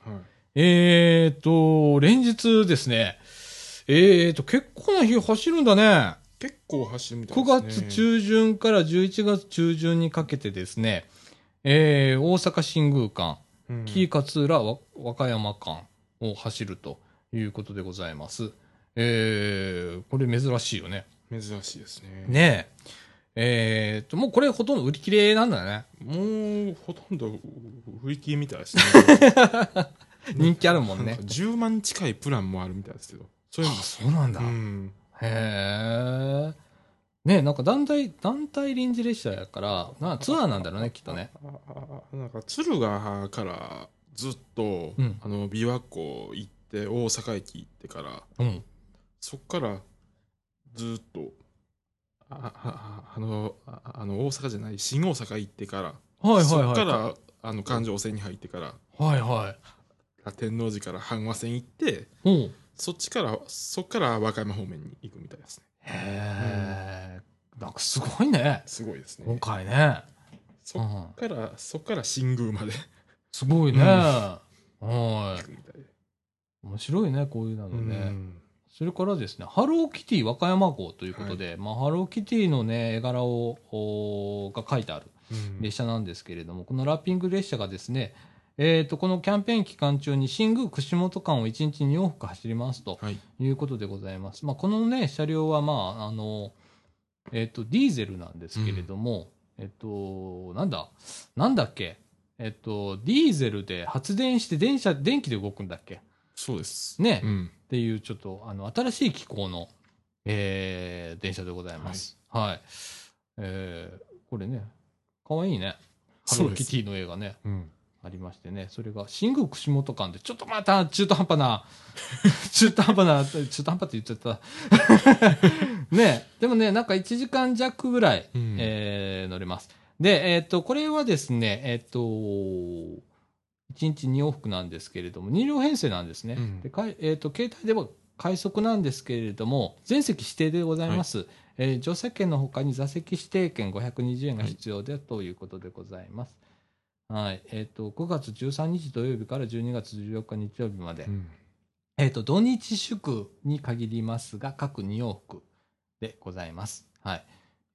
えーと、連日ですね、えーと、結構な日走るんだね。結構走るみたい9ですね。月中旬から11月中旬にかけてですね、えー、大阪新宮間、うん紀伊勝浦和和歌山間を走るということでございます。えー、これ珍しいよね。珍しいですね。ねえ。えーと、もうこれほとんど売り切れなんだね。もう、ほとんど売り切りみたいですね。人気あるもんねなんか。10万近いプランもあるみたいですけど。そういうあ、のそうなんだ。うん。へえ。ねなんか団体、団体臨時列車やから、なツアーなんだろうね、きっとね。なんか敦賀からずっと、うんあの琵琶湖行って大阪駅行ってからうん。そっからずっとああのああの大阪じゃない新大阪行ってから、はいはいそっはい。からあの環状線に入ってからはいはい。天王寺から阪和線行ってうん。そっちからそっから和歌山方面に行くみたいですねへえ。なんかすごいね。すごいですね今回ね。そっうん。からそっから新宮まですごいね。うんはい。面白いね、こういうのうね。んそれからですね、ハローキティ和歌山号ということで、まあ、ハローキティのね、絵柄を、おが書いてあるうん。列車なんですけれども、このラッピング列車がですね、えー、とこのキャンペーン期間中に新宮串本間を1日に往復走りますとはい。いうことでございます。まあ、このね、車両は、まあ、あの、えっ、と、ディーゼルなんですけれども、えっ、と、なんだ、なんだっけ、えっ、と、ディーゼルで発電して電車、電気で動くんだっけ？そうです。ね、うんっていうちょっとあの新しい機構の、えー電車でございます。はい。えーこれね、かわいいね。ハローキティの映画ね、うんありましてね、それが新宮串本間で、ちょっとまた中途半端な、中途半端な、中途半端って言っちゃった。ね、でもね、なんか1時間弱ぐらい、うんえー乗れます。で、えっ、と、これはですね、えっ、と、1日2往復なんですけれども、2両編成なんですね。うんでかいえっ、と、携帯では快速なんですけれども、全席指定でございます。えー乗車券のほかに座席指定券520円が必要で、ということでございます。はい。えっ、と、5月13日土曜日から12月14日日曜日まで、うんえっ、と、土日祝に限りますが、各2往復でございます。はい。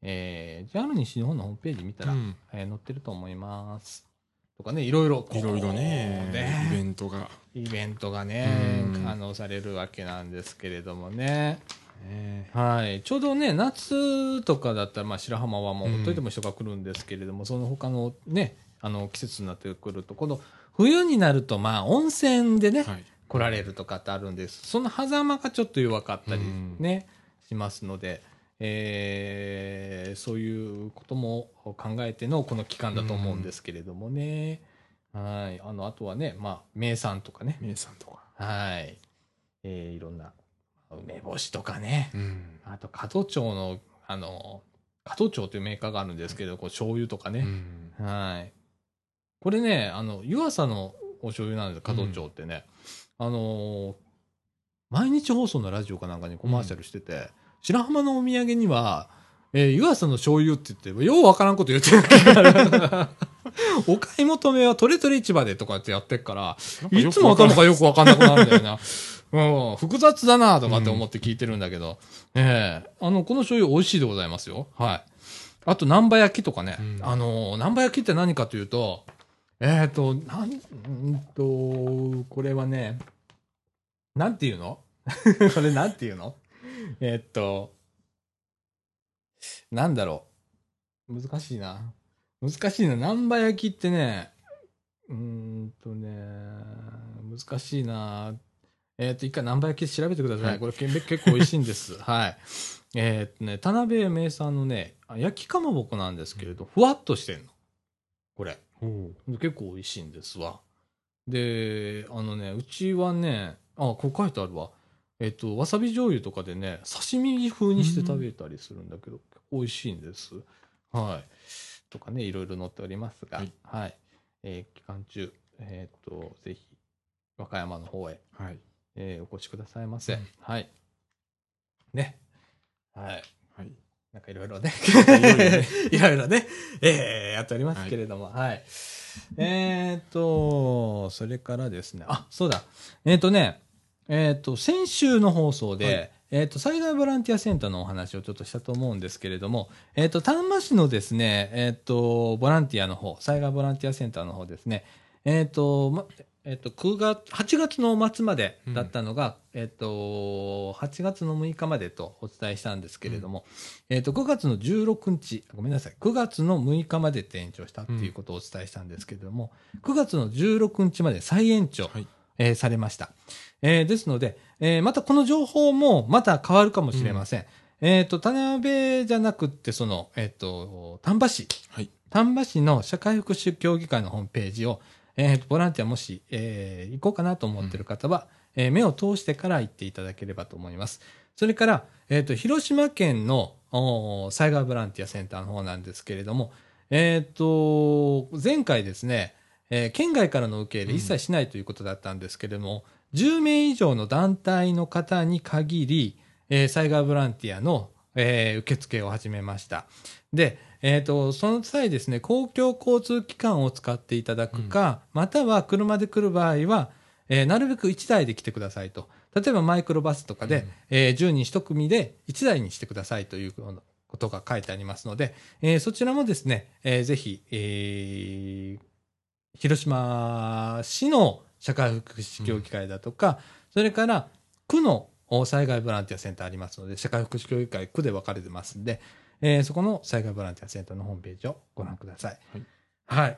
えー、JR 西日本のホームページ見たら、うんえー載ってると思います。とかね、いろいろ。いろいろね。ね。イベントが、イベントがねう、ん。可能されるわけなんですけれどもね。ねはい。ちょうどね、夏とかだったら、まあ、白浜はもう、うんほっといても人が来るんですけれども、その他のね、あの、季節になってくると、この冬になると、まあ、温泉でね、はい。来られるとかってあるんです。その狭間がちょっと弱かったりうん。ね、しますので、えーそういうことも考えてのこの期間だと思うんですけれどもね。はい。あの、あとはね、まあ、名産とかね。名産とか。はい。えーいろんな、梅干しとかね。うん。あと、加藤町の、あの、加藤町というメーカーがあるんですけど、こう醤油とかね。うんはい。これね、あの、湯浅のお醤油なんです加藤町ってね。あのー毎日放送のラジオかなんかにコマーシャルしてて、白浜のお土産には、えー湯浅の醤油って言って、ようわからんこと言ってるからお買い求めはトレトレ市場でとかってやってっから、いつも頭がよくわかんなくなるんだよな。うん、複雑だなとかって思って聞いてるんだけど、ええあの、この醤油美味しいでございますよ。はい。あと、南波焼きとかね。うんあの、南波焼きって何かというと、えっ、と、なん、んーと、これはね、なんていうの？これなんていうの？えっと、なんだろう。難しいな。難しいな。南波焼きってね、うーんとね、難しいな。えっ、と、一回南波焼き調べてください。はいこれけ結構美味しいんです。はい。えっ、とね、田辺名産のね、あ焼きかまぼこなんですけれど、ふわっとしてんの。これ。結構美味しいんですわ。で、あのね、うちはね、あ、これ書いてあるわ。えっと、わさび醤油とかでね、刺身風にして食べたりするんだけど、美味しいんです。はい。とかね、いろいろ載っておりますが、ははいい。えー期間中、えっと、ぜひ、和歌山の方へ、はい。えーお越しくださいませ。うんはい。ね。はい。はい。なんかいろいろね いろいろね、えーやっておりますけれども、はい。えーっと、それからですね、あ、そうだ。えーっとね、えーっと、先週の放送で、はい。えーっと、災害ボランティアセンターのお話をちょっとしたと思うんですけれども、えーっと、丹波市のですね、えーっと、ボランティアの方、災害ボランティアセンターの方ですね、えーっと、ま、えーっと、9月、8月の末までだったのが、えーっと、8月の6日までとお伝えしたんですけれども、えっ、と、9月の16日、ごめんなさい、9月の6日までって延長したっていうことをお伝えしたんですけれども、9月の16日まで再延長、はい。えーされました。えーですので、えーまたこの情報もまた変わるかもしれません。えっ、と、田辺じゃなくって、その、えっ、と、丹波市、はい。丹波市の社会福祉協議会のホームページを、えーとボランティアもし、えー行こうかなと思っている方は、えー目を通してから行っていただければと思います。それから、えーと、広島県の災害ボランティアセンターの方なんですけれども、えっ、と、前回ですね、えー県外からの受け入れ一切しないということだったんですけれども、10名以上の団体の方に限り、えー災害ボランティアの、えー受付を始めました。で、えっ、と、その際ですね、公共交通機関を使っていただくか、または車で来る場合は、えーなるべく1台で来てくださいと。例えばマイクロバスとかで、うんえー10人1組で1台にしてくださいというようなことが書いてありますので、えーそちらもですね、えーぜひ、えー広島市の社会福祉協議会だとか、それから区の災害ボランティアセンターありますので、社会福祉協議会区で分かれてますんで、えーそこの災害ボランティアセンターのホームページをご覧ください。はい。はい。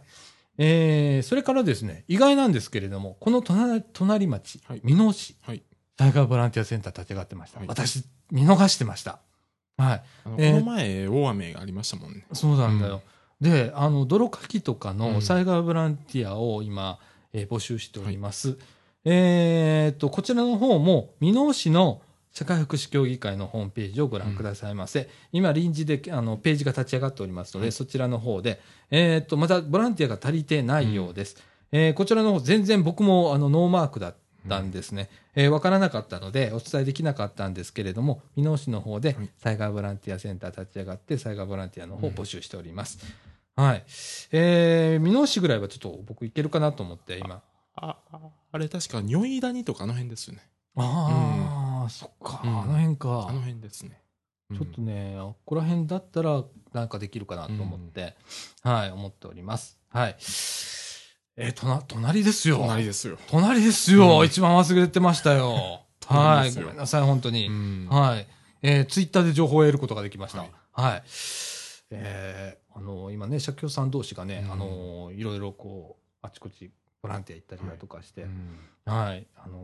えーそれからですね、意外なんですけれども、この隣隣町、はい箕面市、はい。災害ボランティアセンター立ち上がってました。はい私、見逃してました。はい。あのえーこの前、大雨がありましたもんね。そうなんだよ。で、あの、泥かきとかうんの災害ボランティアを今、えー募集しております。えーっと、こちらの方も、箕面市の社会福祉協議会のホームページをご覧くださいませ。今、臨時で、あの、ページが立ち上がっておりますので、はいそちらの方で、えーっと、また、ボランティアが足りてないようです。えーこちらの方、全然僕も、あの、ノーマークだったんですね。えーわからなかったので、お伝えできなかったんですけれども、箕面市の方ではい、災害ボランティアセンター立ち上がって、災害ボランティアの方を募集しております。はい。えー、箕面市ぐらいはちょっと僕いけるかなと思って、今。あ、ああれ確か、如意谷とかあの辺ですよね。ああ、そっか、うんあの辺あのか。辺ですね。ちょっとね、ここら辺だったらなんかできるかなと思って、はい、思っております。はい。えー、とな、隣ですよ。隣ですよ。隣ですよ。うん一番忘れてました よ。はい。ごめんなさい、本当に。うんはい。えー、ツイッターで情報を得ることができました。ははいい。えー、あの、今ね、社協さん同士がね、うんあの、いろいろこう、あちこち、ボランティア行ったりだとかして、うんはい、あの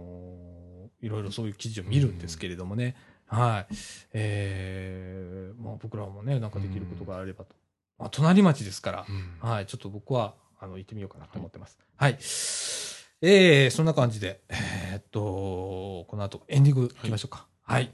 ーいろいろそういう記事を見るんですけれどもね、はい、えーまあ、僕らもね、なんかできることがあればと。まあ、隣町ですから、うんはい、ちょっと僕は、あの、行ってみようかなと思ってます。はい。えー、そんな感じで、えーっと、この後、エンディング行きましょうか。はい。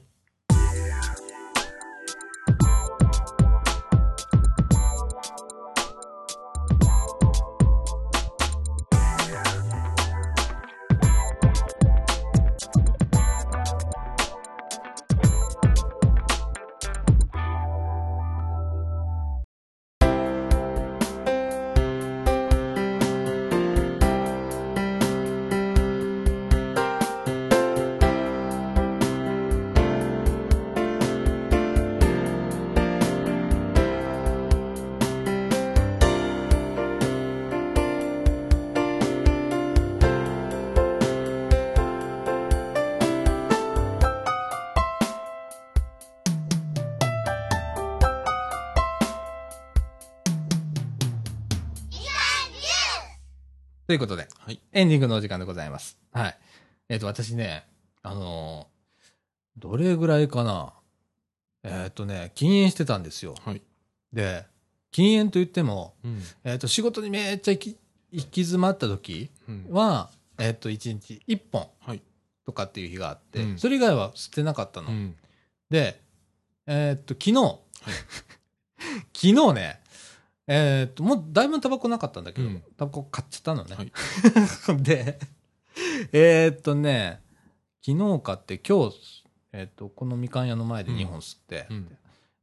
ということで、はい。エンディングのお時間でございます。はい。えっ、と、私ね、あのーどれぐらいかな。えっ、とね、禁煙してたんですよ。はい。で、禁煙と言っても、うん。えっ、と、仕事にめっちゃ行き行き詰まった時うんは、えっ、と、1日1本はい。とかっていう日があって、うんそれ以外は吸ってなかったの。うん。で、えっ、と、昨日、昨日ね、えっ、と、もうだいぶタバコなかったんだけど、うん。タバコ買っちゃったのね。はい。で、えっ、とね、昨日買って今日、えっ、と、このみかん屋の前で2本吸って、うん。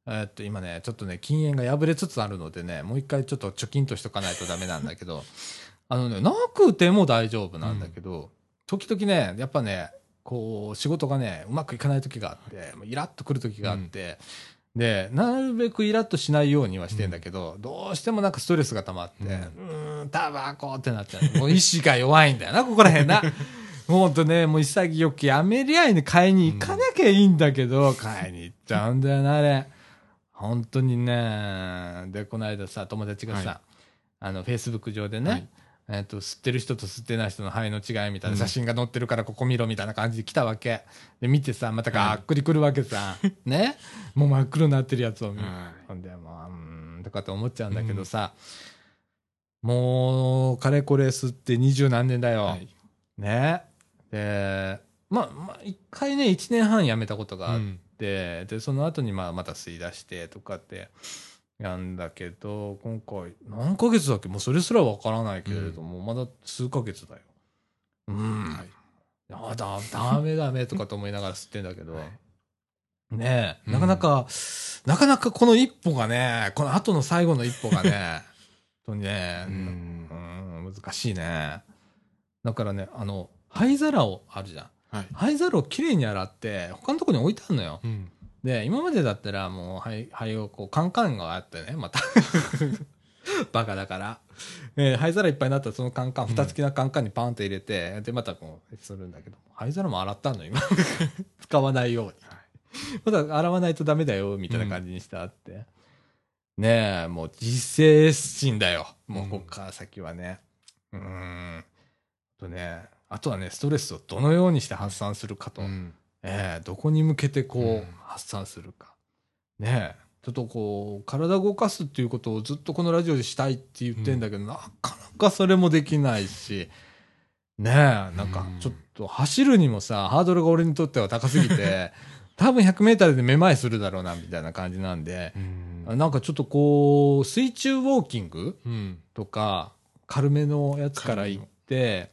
えっと、今ね、ちょっとね、禁煙が破れつつあるのでね、もう一回ちょっと貯金としとかないとダメなんだけど、あのね、なくても大丈夫なんだけど、時々ね、やっぱね、こう、仕事がね、うまくいかない時があって、もうイラッとくる時があって、で、なるべくイラッとしないようにはしてんだけど、どうしてもなんかストレスが溜まって、ううんタバコってなっちゃう。もう意志が弱いんだよな、ここら辺な。もうほんとね、もう潔くやめりゃいいね、買いに行かなきゃいいんだけど、買いに行っちゃうんだよな、あれ。本当にね。で、この間さ、友達がさ、はいあの、フェイスブック上でね、はいえっと、吸ってる人と吸ってない人の肺の違いみたいなうん写真が載ってるからここ見ろみたいな感じで来たわけ。で、見てさ、またがっくりくるわけさ。ね？もう真っ黒になってるやつを見る。はほんで、もう、うーん、とかって思っちゃうんだけどさ、もう、かれこれ吸って二十何年だよ。はい。ね？で、まあ、まあ、一回ね、一年半やめたことがあっうんて、で、その後にまあ、また吸い出してとかって、やんだけど、今回、何ヶ月だっけ？もうそれすらわからないけれども、まだ数ヶ月だよ。うん。はい。あだ、ダメダメとかと思いながら吸ってんだけど、はいねえ、うんなかなか、なかなかこの一歩がね、この後の最後の一歩がね、とね、ううんん。難しいね。だからね、あの、灰皿をあるじゃん。はい。灰皿をきれいに洗って、他のところに置いてあるのよ。うん。で、今までだったらもう灰、灰をこう、カンカンがあってね、また。バカだから。えー灰皿いっぱいになったらそのカンカン、うん蓋付きなカンカンにパーンと入れて、で、またこう、するんだけど、灰皿も洗ったの今。使わないように。まだ洗わないとダメだよ、みたいな感じにしてあって。ねえ、もう実践心だよ。もうこっから先はね。うーん。あとね、あとはね、ストレスをどのようにして発散するかと。うん。ええどこに向けてこう、うん発散するか。ねえ。ちょっとこう、体を動かすっていうことをずっとこのラジオでしたいって言ってんだけど、なかなかそれもできないし、ねえ、なんかちょっと走るにもさ、ハードルが俺にとっては高すぎて、多分100メーターでめまいするだろうな、みたいな感じなんで、うん。なんかちょっとこう、水中ウォーキングうん。とか、軽めのやつから行って、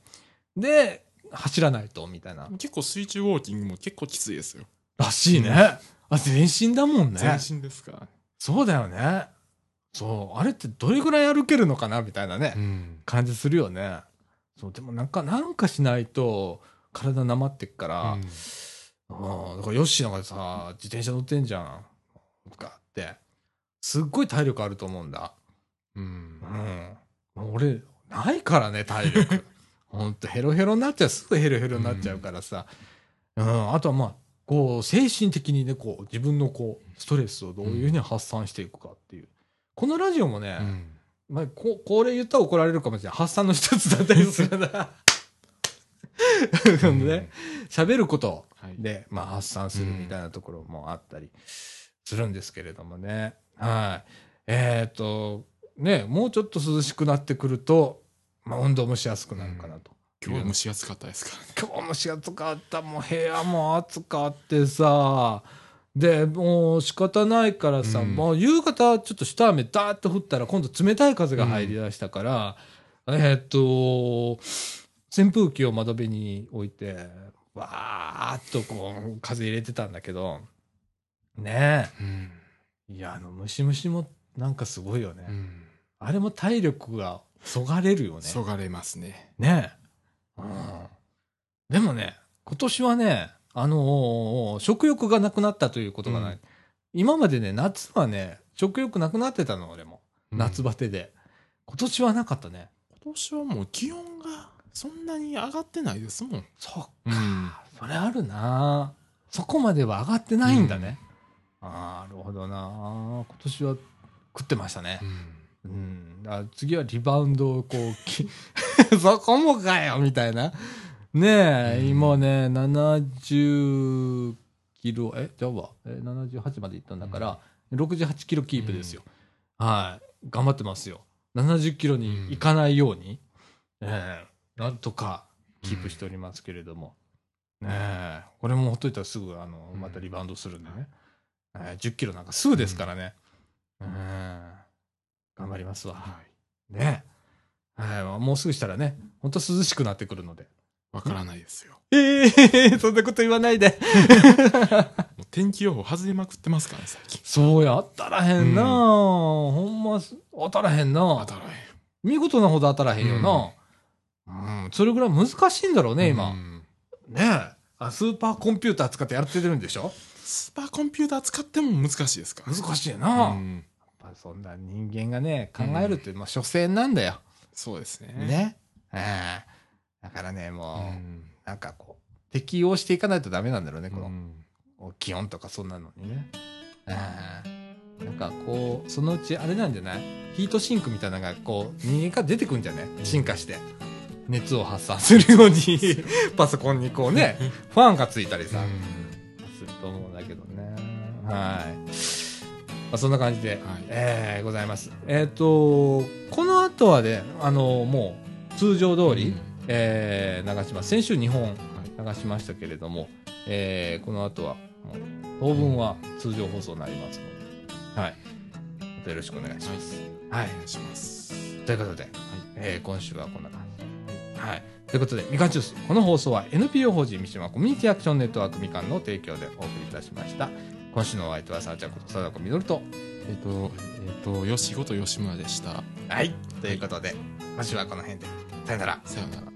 で、走らないと、みたいな。結構水中ウォーキングも結構きついですよ。らしいね。あ、全身だもんね。全身ですから。そうだよね。そう。あれってどれぐらい歩けるのかなみたいなね、ん。感じするよね。そう、でもなんか、なんかしないと、体なまってっから、うん、だからヨッシーなんかさ、自転車乗ってんじゃん。とかって。すっごい体力あると思うんだ。うん。うん。もう俺、ないからね、体力。ほんと、ヘロヘロになっちゃう。すぐヘロヘロになっちゃうからさ。うん。あとはまあ、こう、精神的にね、こう、自分のこう、ストレスをどういうふうに発散していくかっていう。このラジオもね、うん。まあ、ここれ言ったら怒られるかもしれない。発散の一つだったりするな。うんね、喋ることはい。で、まあ、発散するみたいなところもあったりするんですけれどもね。はい。えっ、と、ね、もうちょっと涼しくなってくると、まあ、運動もしやすくなるかなと。今日は蒸し暑かったですか？らね。今日もし暑かった、もう部屋も暑かってさ、で、もう仕方ないからさ、うんもう夕方ちょっと下雨ダーッと降ったら今度冷たい風が入り出したから、えーっと、扇風機を窓辺に置いて、わーっとこう風入れてたんだけど、ねうん。え。いや、あの、ムシムシもなんかすごいよね。うん。あれも体力がそがれるよね。そがれますね。ねえ。うん。でもね、今年はね、あのー食欲がなくなったということがない。うん今までね、夏はね、食欲なくなってたの、俺も。夏バテで。今年はなかったね。今年はもう気温がそんなに上がってないですもん。そっか、うん。それあるなそこまでは上がってないんだね。あーなるほどな今年は食ってましたね。うん。だから次はリバウンドをこう、き そこもかよみたいな。ねえ、うん今ね、70キロ、え、じゃあわ、え、78までいったんだから、68キロキープですよ。はい。頑張ってますよ。70キロに行かないように、ええなんとかキープしておりますけれども。ねえ、これもほっといたらすぐ、あの、またリバウンドするんでね。ええ10キロなんかすぐですからね。うん。頑張りますわ。はい。ねはい、もうすぐしたらね、本当涼しくなってくるので。わからないですよ。ええ そんなこと言わないで。もう天気予報外れまくってますからね、最近。そうや、当たらへんな、うんほんま、当たらへんな当たらへん。見事なほど当たらへんよな。うん、それぐらい難しいんだろうね、今。うんねえあ。スーパーコンピューター使ってやってるんでしょ？スーパーコンピューター使っても難しいですから。難しいな、うんぱそんな人間がね、考えるって、まあ、所詮なんだよ。そうですね。ね。ええだからね、うもう、ん。なんかこう、適応していかないとダメなんだろうね、この。うん気温とかそんなのにね。あーなんかこう、そのうちあれなんじゃない？ヒートシンクみたいなのがこう、人間から出てくんじゃない？進化して。熱を発散するように、パソコンにこうね、ファンがついたりさ、すると思うんだけどね。はい。まあ、そんな感じで、はいえーございます。えっ、と、この後はね、あの、もう、通常通り、うんえー流します。先週2本はい流しましたけれども、えーこの後は当分は通常放送になりますので、はい。またよろしくお願いします。はい。お願いします。ということで、えー今週はこんな感じで。はい。ということで、みかんジュース。この放送は NPO 法人三島コミュニティアクションネットワークみかんの提供でお送りいたしました。今週のお相手はさあちゃんこと貞子みのると。えっと、えっと、よしごと吉村でした。はい。ということで、今週はこの辺で。さよなら。さようなら。